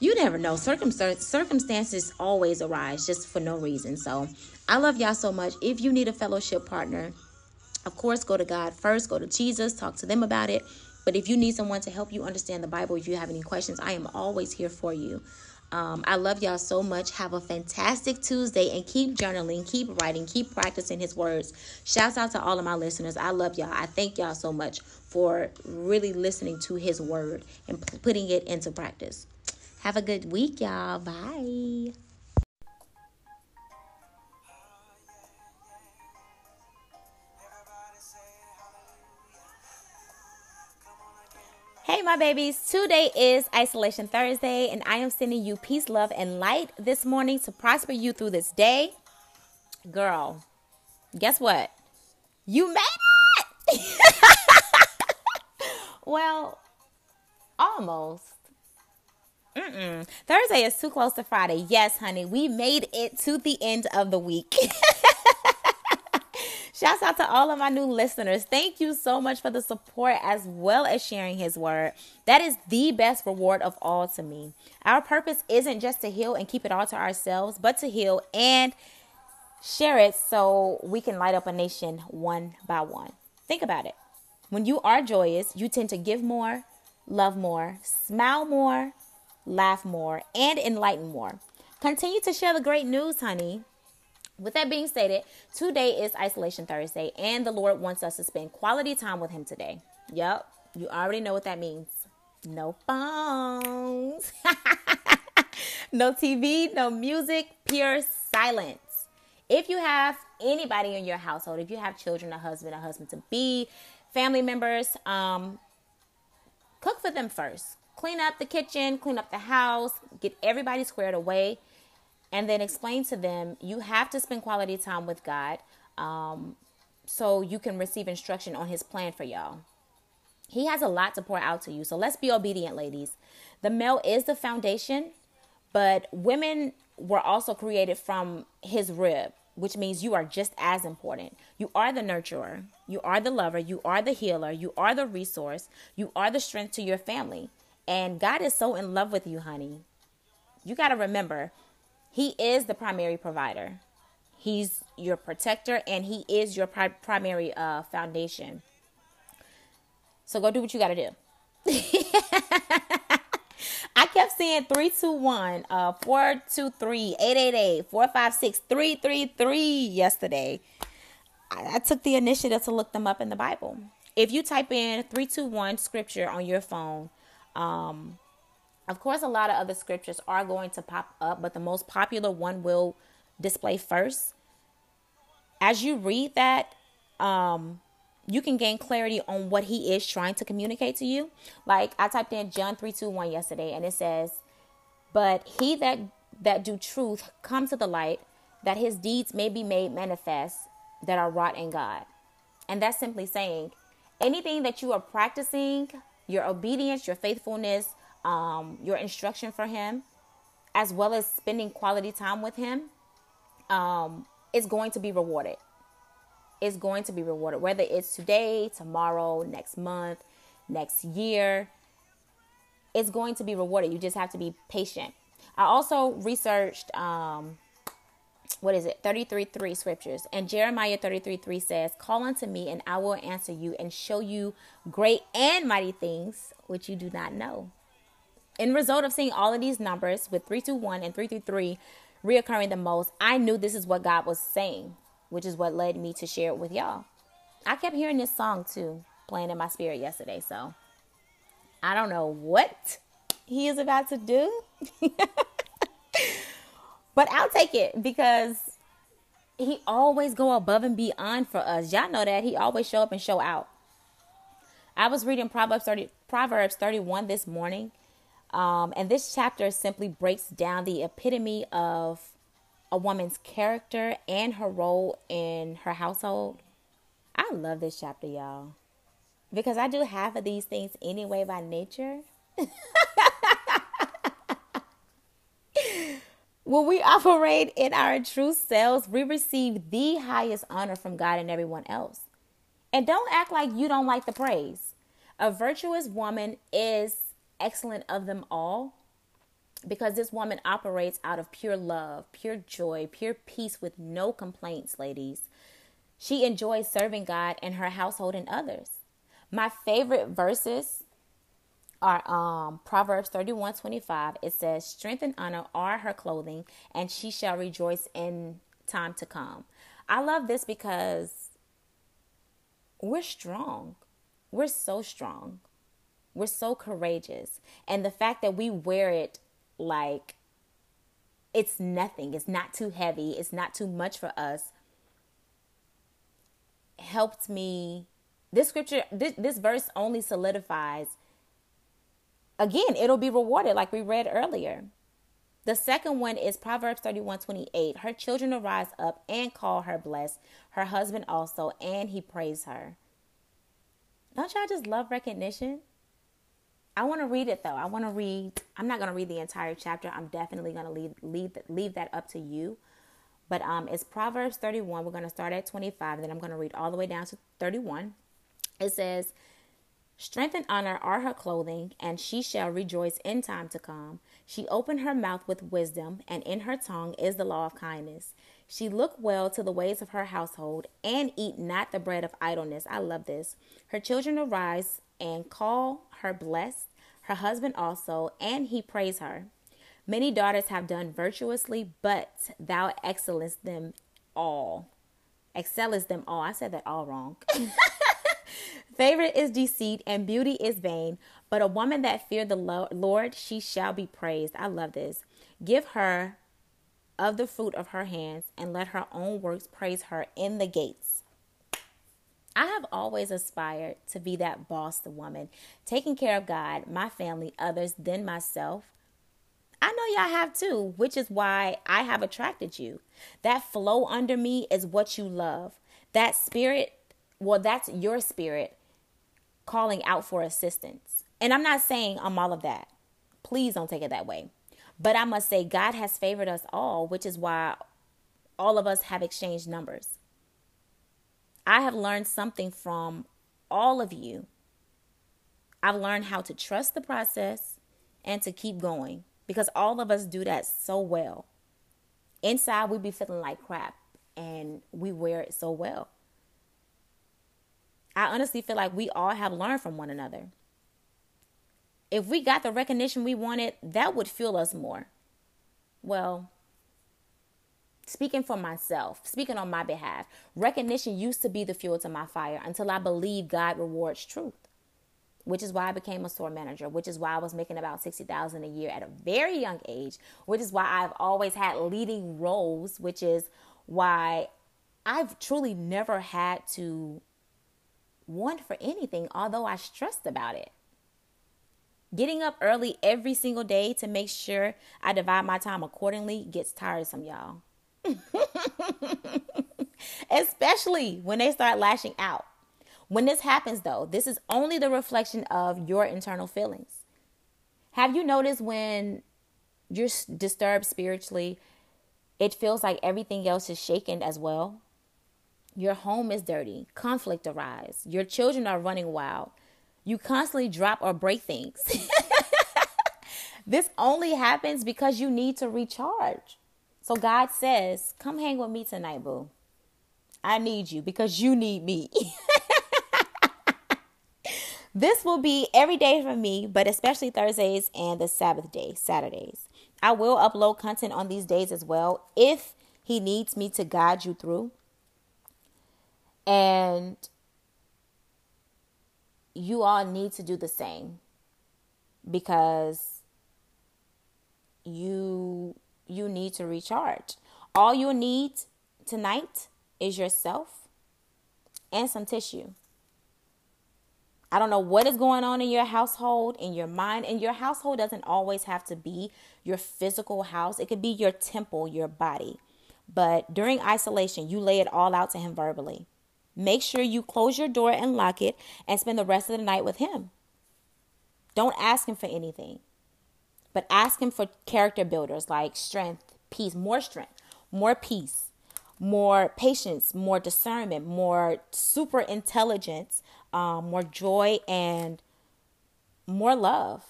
you never know. Circumstances always arise just for no reason. So I love y'all so much. If you need a fellowship partner, of course, go to God first, go to Jesus, talk to them about it. But if you need someone to help you understand the Bible, if you have any questions, I am always here for you. Um, I love y'all so much. Have a fantastic Tuesday and keep journaling, keep writing, keep practicing His words. Shouts out to all of my listeners. I love y'all. I thank y'all so much for really listening to His word and putting it into practice. Have a good week, y'all. Bye. Hey, my babies. Today is Isolation Thursday, and I am sending you peace, love, and light this morning to prosper you through this day. Girl, guess what? You made it! well, almost. Mm-mm. Thursday is too close to Friday. Yes, honey, we made it to the end of the week. Shouts out to all of my new listeners. Thank you so much for the support as well as sharing his word. That is the best reward of all to me. Our purpose isn't just to heal and keep it all to ourselves, but to heal and share it so we can light up a nation one by one. Think about it. When you are joyous, you tend to give more, love more, smile more, laugh more, and enlighten more. Continue to share the great news, honey. With that being stated, today is Isolation Thursday, and the Lord wants us to spend quality time with Him today. Yep, you already know what that means. No phones, no TV, no music, pure silence. If you have anybody in your household, if you have children, a husband, a husband to be, family members, um, cook for them first. Clean up the kitchen, clean up the house, get everybody squared away and then explain to them you have to spend quality time with God um, so you can receive instruction on His plan for y'all. He has a lot to pour out to you. So let's be obedient, ladies. The male is the foundation, but women were also created from His rib, which means you are just as important. You are the nurturer, you are the lover, you are the healer, you are the resource, you are the strength to your family. And God is so in love with you, honey. You got to remember, he is the primary provider. He's your protector and he is your pri- primary uh, foundation. So go do what you got to do. I kept saying 321, uh, 423, 888, 456, 333 yesterday. I, I took the initiative to look them up in the Bible. If you type in 321 scripture on your phone, um, of course, a lot of other scriptures are going to pop up, but the most popular one will display first. As you read that, um, you can gain clarity on what he is trying to communicate to you. Like I typed in John 3 2 1 yesterday, and it says, But he that that do truth come to the light, that his deeds may be made manifest that are wrought in God. And that's simply saying anything that you are practicing, your obedience, your faithfulness, um, your instruction for him, as well as spending quality time with him, um, is going to be rewarded. is going to be rewarded, whether it's today, tomorrow, next month, next year. It's going to be rewarded. You just have to be patient. I also researched um, what is it 33 3 scriptures and jeremiah 33 3 says call unto me and i will answer you and show you great and mighty things which you do not know in result of seeing all of these numbers with 321 and 333 reoccurring the most i knew this is what god was saying which is what led me to share it with y'all i kept hearing this song too playing in my spirit yesterday so i don't know what he is about to do But I'll take it because he always go above and beyond for us. Y'all know that he always show up and show out. I was reading Proverbs 30, Proverbs 31 this morning. Um, and this chapter simply breaks down the epitome of a woman's character and her role in her household. I love this chapter, y'all, because I do half of these things anyway by nature. When we operate in our true selves, we receive the highest honor from God and everyone else. And don't act like you don't like the praise. A virtuous woman is excellent of them all because this woman operates out of pure love, pure joy, pure peace with no complaints, ladies. She enjoys serving God and her household and others. My favorite verses are um, Proverbs 31 25. It says, Strength and honor are her clothing, and she shall rejoice in time to come. I love this because we're strong. We're so strong. We're so courageous. And the fact that we wear it like it's nothing, it's not too heavy, it's not too much for us, helped me. This scripture, this, this verse only solidifies again, it'll be rewarded like we read earlier. The second one is Proverbs 31 28. Her children will rise up and call her blessed, her husband also, and he praise her. Don't y'all just love recognition? I want to read it though. I want to read, I'm not going to read the entire chapter. I'm definitely going to leave, leave, leave that up to you. But um, it's Proverbs 31. We're going to start at 25, and then I'm going to read all the way down to 31. It says, Strength and honor are her clothing, and she shall rejoice in time to come. She opened her mouth with wisdom, and in her tongue is the law of kindness. She look well to the ways of her household, and eat not the bread of idleness. I love this. Her children arise and call her blessed, her husband also, and he praise her. Many daughters have done virtuously, but thou excellest them all. Excellest them all. I said that all wrong. Favorite is deceit and beauty is vain, but a woman that fear the Lord, she shall be praised. I love this. Give her of the fruit of her hands and let her own works praise her in the gates. I have always aspired to be that boss woman, taking care of God, my family, others, then myself. I know y'all have too, which is why I have attracted you. That flow under me is what you love. That spirit, well, that's your spirit calling out for assistance. And I'm not saying I'm all of that. Please don't take it that way. But I must say, God has favored us all, which is why all of us have exchanged numbers. I have learned something from all of you. I've learned how to trust the process and to keep going because all of us do that so well. Inside, we be feeling like crap and we wear it so well. I honestly feel like we all have learned from one another. If we got the recognition we wanted, that would fuel us more. Well, speaking for myself, speaking on my behalf, recognition used to be the fuel to my fire until I believed God rewards truth. Which is why I became a store manager, which is why I was making about 60,000 a year at a very young age, which is why I've always had leading roles, which is why I've truly never had to want for anything, although I stressed about it. Getting up early every single day to make sure I divide my time accordingly gets tiresome, y'all. Especially when they start lashing out. When this happens, though, this is only the reflection of your internal feelings. Have you noticed when you're disturbed spiritually, it feels like everything else is shaken as well? Your home is dirty. Conflict arises, Your children are running wild. You constantly drop or break things. this only happens because you need to recharge. So God says, Come hang with me tonight, boo. I need you because you need me. this will be every day for me, but especially Thursdays and the Sabbath day, Saturdays. I will upload content on these days as well if He needs me to guide you through. And you all need to do the same because you you need to recharge. All you need tonight is yourself and some tissue. I don't know what is going on in your household, in your mind. And your household doesn't always have to be your physical house, it could be your temple, your body. But during isolation, you lay it all out to Him verbally. Make sure you close your door and lock it and spend the rest of the night with Him. Don't ask Him for anything, but ask Him for character builders like strength, peace, more strength, more peace, more patience, more discernment, more super intelligence, um, more joy, and more love.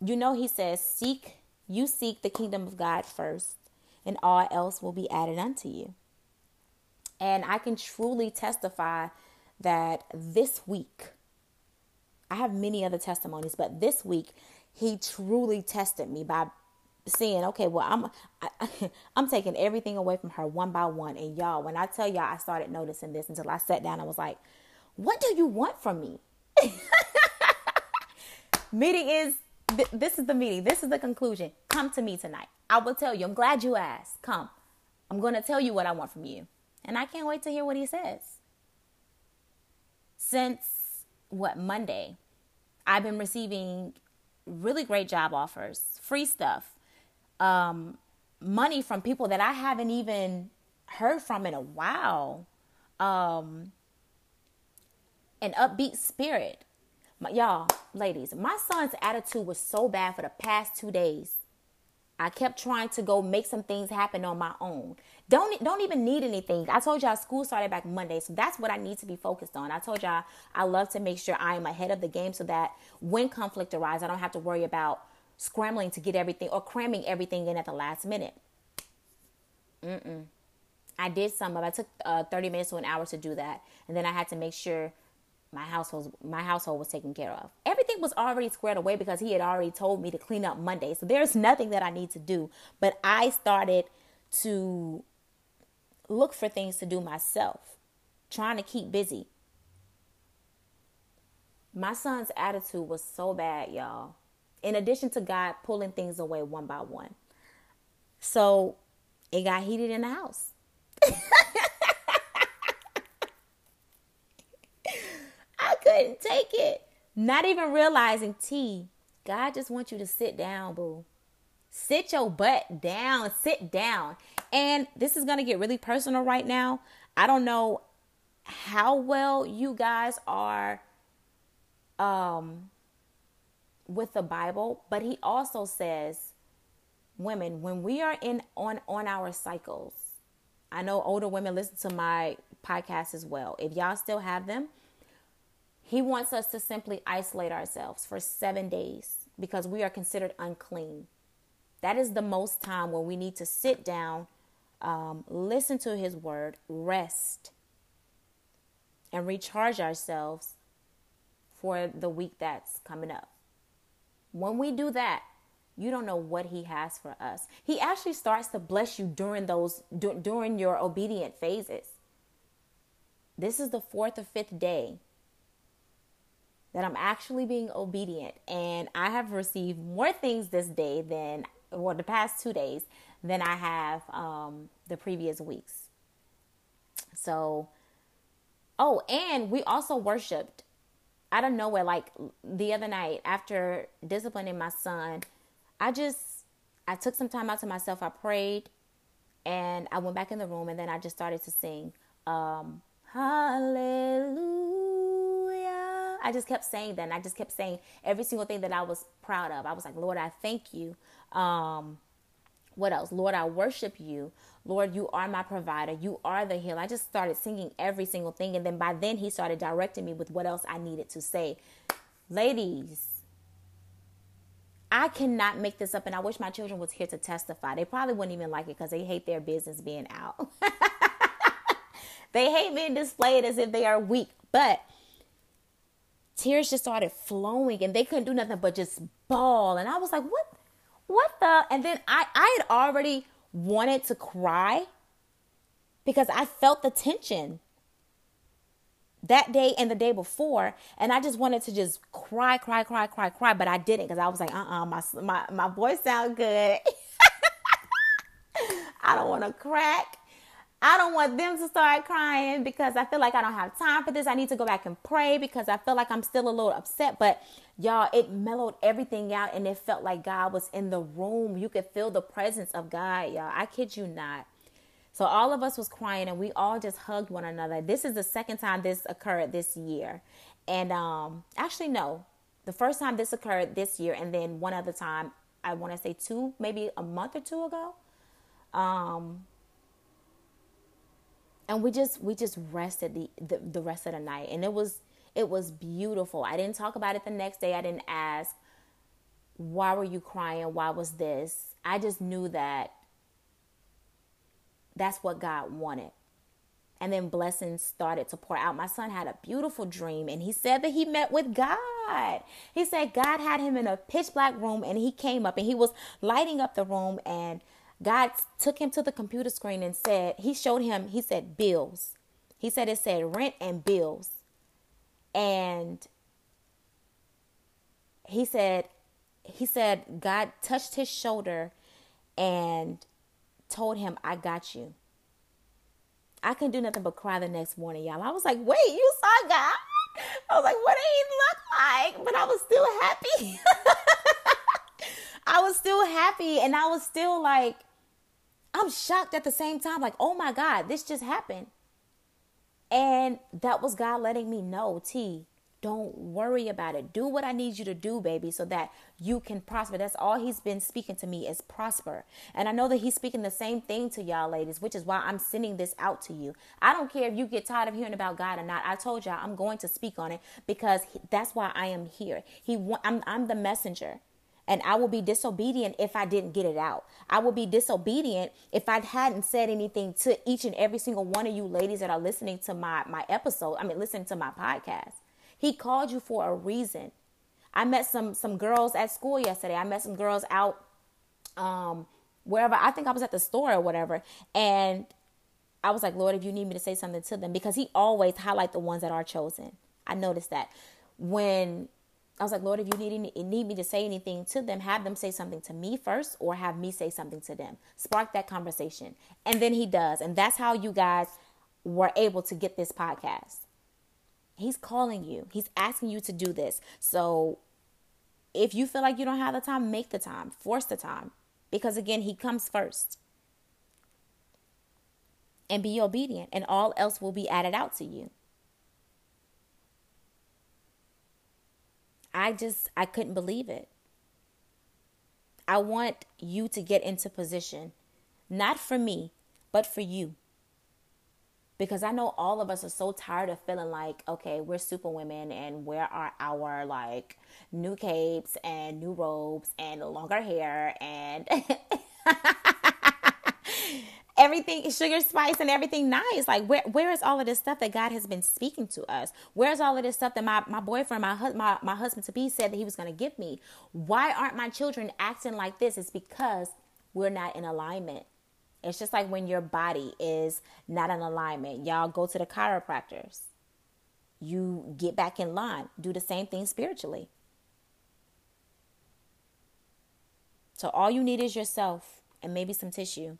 You know, He says, Seek, you seek the kingdom of God first, and all else will be added unto you. And I can truly testify that this week, I have many other testimonies, but this week, he truly tested me by saying, okay, well, I'm I, I'm taking everything away from her one by one. And y'all, when I tell y'all, I started noticing this until I sat down. I was like, what do you want from me? meeting is th- this is the meeting. This is the conclusion. Come to me tonight. I will tell you. I'm glad you asked. Come. I'm going to tell you what I want from you. And I can't wait to hear what he says. Since what, Monday, I've been receiving really great job offers, free stuff, um, money from people that I haven't even heard from in a while, um, an upbeat spirit. My, y'all, ladies, my son's attitude was so bad for the past two days. I kept trying to go make some things happen on my own. Don't don't even need anything. I told y'all school started back Monday, so that's what I need to be focused on. I told y'all I love to make sure I am ahead of the game so that when conflict arises, I don't have to worry about scrambling to get everything or cramming everything in at the last minute. Mm-mm. I did some of. I took uh, 30 minutes to an hour to do that, and then I had to make sure my household my household was taken care of. Everything was already squared away because he had already told me to clean up Monday. So there's nothing that I need to do, but I started to look for things to do myself, trying to keep busy. My son's attitude was so bad, y'all. In addition to God pulling things away one by one. So it got heated in the house. couldn't take it. Not even realizing, T, God just wants you to sit down, boo. Sit your butt down. Sit down. And this is going to get really personal right now. I don't know how well you guys are um with the Bible, but he also says women when we are in on on our cycles. I know older women listen to my podcast as well. If y'all still have them, he wants us to simply isolate ourselves for seven days because we are considered unclean. That is the most time when we need to sit down, um, listen to His word, rest, and recharge ourselves for the week that's coming up. When we do that, you don't know what he has for us. He actually starts to bless you during those during your obedient phases. This is the fourth or fifth day that I'm actually being obedient. And I have received more things this day than, well, the past two days than I have um, the previous weeks. So, oh, and we also worshiped out of nowhere. Like the other night, after disciplining my son, I just, I took some time out to myself. I prayed and I went back in the room and then I just started to sing, um, Hallelujah. I just kept saying that. And I just kept saying every single thing that I was proud of. I was like, Lord, I thank you um, what else? Lord, I worship you. Lord, you are my provider. You are the healer. I just started singing every single thing. And then by then, he started directing me with what else I needed to say. Ladies, I cannot make this up. And I wish my children was here to testify. They probably wouldn't even like it because they hate their business being out. they hate being displayed as if they are weak. But tears just started flowing and they couldn't do nothing but just bawl. And I was like, what? What the? And then I, I had already wanted to cry because I felt the tension that day and the day before and i just wanted to just cry cry cry cry cry but i didn't because i was like uh-uh my, my, my voice sounds good i don't want to crack i don't want them to start crying because i feel like i don't have time for this i need to go back and pray because i feel like i'm still a little upset but y'all it mellowed everything out and it felt like god was in the room you could feel the presence of god y'all i kid you not so all of us was crying and we all just hugged one another. This is the second time this occurred this year. And um actually no. The first time this occurred this year and then one other time I want to say two, maybe a month or two ago. Um and we just we just rested the, the the rest of the night and it was it was beautiful. I didn't talk about it the next day. I didn't ask why were you crying? Why was this? I just knew that that's what God wanted. And then blessings started to pour out. My son had a beautiful dream and he said that he met with God. He said God had him in a pitch black room and he came up and he was lighting up the room and God took him to the computer screen and said, He showed him, he said, bills. He said it said rent and bills. And he said, he said God touched his shoulder and told him, I got you. I couldn't do nothing but cry the next morning, y'all. I was like, wait, you saw God? I was like, what did he look like? But I was still happy. I was still happy and I was still like, I'm shocked at the same time, like, oh my God, this just happened. And that was God letting me know, T, don't worry about it. Do what I need you to do, baby, so that you can prosper. That's all he's been speaking to me is prosper. And I know that he's speaking the same thing to y'all ladies, which is why I'm sending this out to you. I don't care if you get tired of hearing about God or not. I told y'all I'm going to speak on it because that's why I am here. He I'm I'm the messenger. And I will be disobedient if I didn't get it out. I will be disobedient if I hadn't said anything to each and every single one of you ladies that are listening to my my episode. I mean, listening to my podcast. He called you for a reason. I met some some girls at school yesterday. I met some girls out um wherever. I think I was at the store or whatever. And I was like, Lord, if you need me to say something to them, because he always highlight the ones that are chosen. I noticed that when I was like, Lord, if you need need me to say anything to them, have them say something to me first, or have me say something to them. Spark that conversation, and then he does, and that's how you guys were able to get this podcast. He's calling you. He's asking you to do this. So if you feel like you don't have the time, make the time. Force the time. Because again, he comes first. And be obedient, and all else will be added out to you. I just, I couldn't believe it. I want you to get into position, not for me, but for you because I know all of us are so tired of feeling like, okay, we're super women and where are our like new capes and new robes and longer hair and everything sugar spice and everything nice like where where is all of this stuff that god has been speaking to us where's all of this stuff that my, my boyfriend my, my, my husband to be said that he was going to give me why aren't my children acting like this it's because we're not in alignment it's just like when your body is not in alignment. Y'all go to the chiropractors. You get back in line. Do the same thing spiritually. So all you need is yourself and maybe some tissue.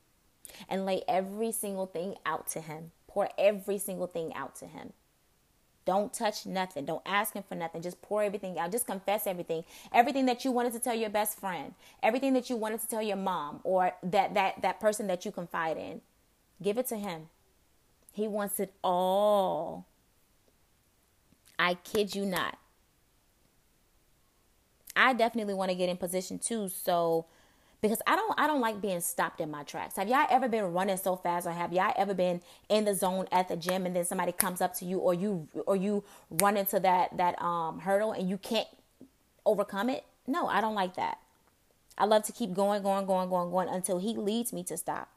And lay every single thing out to him. Pour every single thing out to him. Don't touch nothing. Don't ask him for nothing. Just pour everything out. Just confess everything. Everything that you wanted to tell your best friend. Everything that you wanted to tell your mom or that that that person that you confide in. Give it to him. He wants it all. I kid you not. I definitely want to get in position too. So because I don't I don't like being stopped in my tracks. Have y'all ever been running so fast or have y'all ever been in the zone at the gym and then somebody comes up to you or you or you run into that that um hurdle and you can't overcome it? No, I don't like that. I love to keep going, going, going, going, going until he leads me to stop.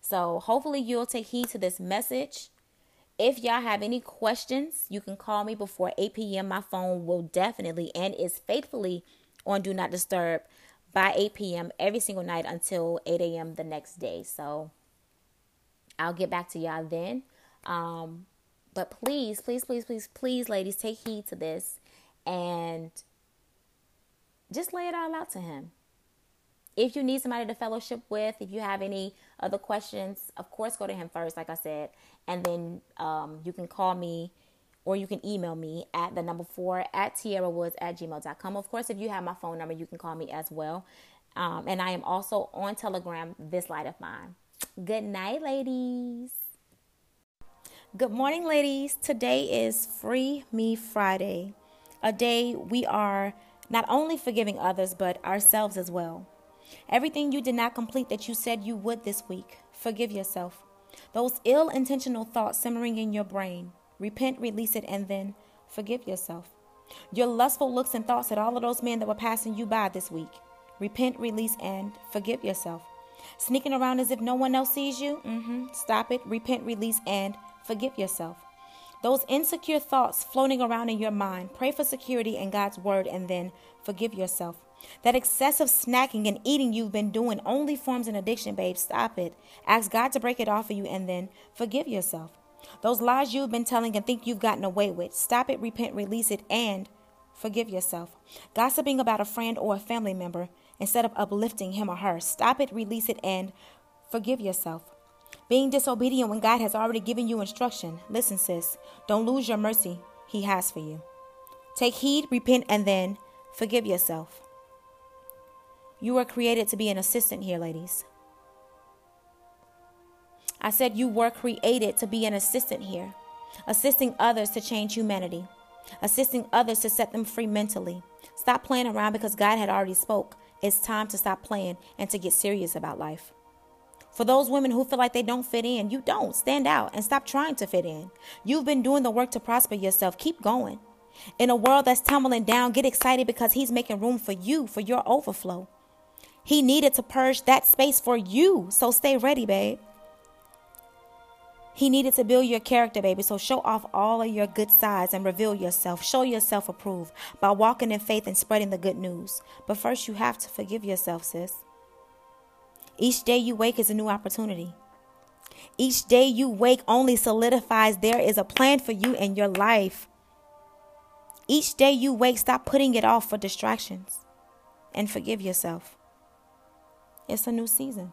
So hopefully you'll take heed to this message. If y'all have any questions, you can call me before 8 p.m. My phone will definitely and is faithfully on Do Not Disturb by 8 p.m. every single night until 8 a.m. the next day. So I'll get back to y'all then. Um, but please, please, please, please, please, ladies, take heed to this and just lay it all out to him. If you need somebody to fellowship with, if you have any other questions, of course, go to him first, like I said, and then um, you can call me or you can email me at the number four at tierrawoods at gmail.com. Of course, if you have my phone number, you can call me as well. Um, and I am also on Telegram, This Light of Mine. Good night, ladies. Good morning, ladies. Today is Free Me Friday, a day we are not only forgiving others, but ourselves as well. Everything you did not complete that you said you would this week, forgive yourself. Those ill intentional thoughts simmering in your brain, repent, release it, and then forgive yourself. Your lustful looks and thoughts at all of those men that were passing you by this week, repent, release, and forgive yourself. Sneaking around as if no one else sees you, mm-hmm. stop it, repent, release, and forgive yourself. Those insecure thoughts floating around in your mind, pray for security in God's word and then forgive yourself. That excessive snacking and eating you've been doing only forms an addiction, babe. Stop it. Ask God to break it off of you and then forgive yourself. Those lies you've been telling and think you've gotten away with, stop it, repent, release it, and forgive yourself. Gossiping about a friend or a family member instead of uplifting him or her, stop it, release it, and forgive yourself. Being disobedient when God has already given you instruction. Listen, sis, don't lose your mercy He has for you. Take heed, repent, and then forgive yourself. You were created to be an assistant here, ladies. I said you were created to be an assistant here, assisting others to change humanity, assisting others to set them free mentally. Stop playing around because God had already spoke. It's time to stop playing and to get serious about life. For those women who feel like they don't fit in, you don't. Stand out and stop trying to fit in. You've been doing the work to prosper yourself. Keep going. In a world that's tumbling down, get excited because He's making room for you, for your overflow. He needed to purge that space for you. So stay ready, babe. He needed to build your character, baby. So show off all of your good sides and reveal yourself. Show yourself approved by walking in faith and spreading the good news. But first, you have to forgive yourself, sis. Each day you wake is a new opportunity. Each day you wake only solidifies there is a plan for you in your life. Each day you wake, stop putting it off for distractions and forgive yourself. It's a new season.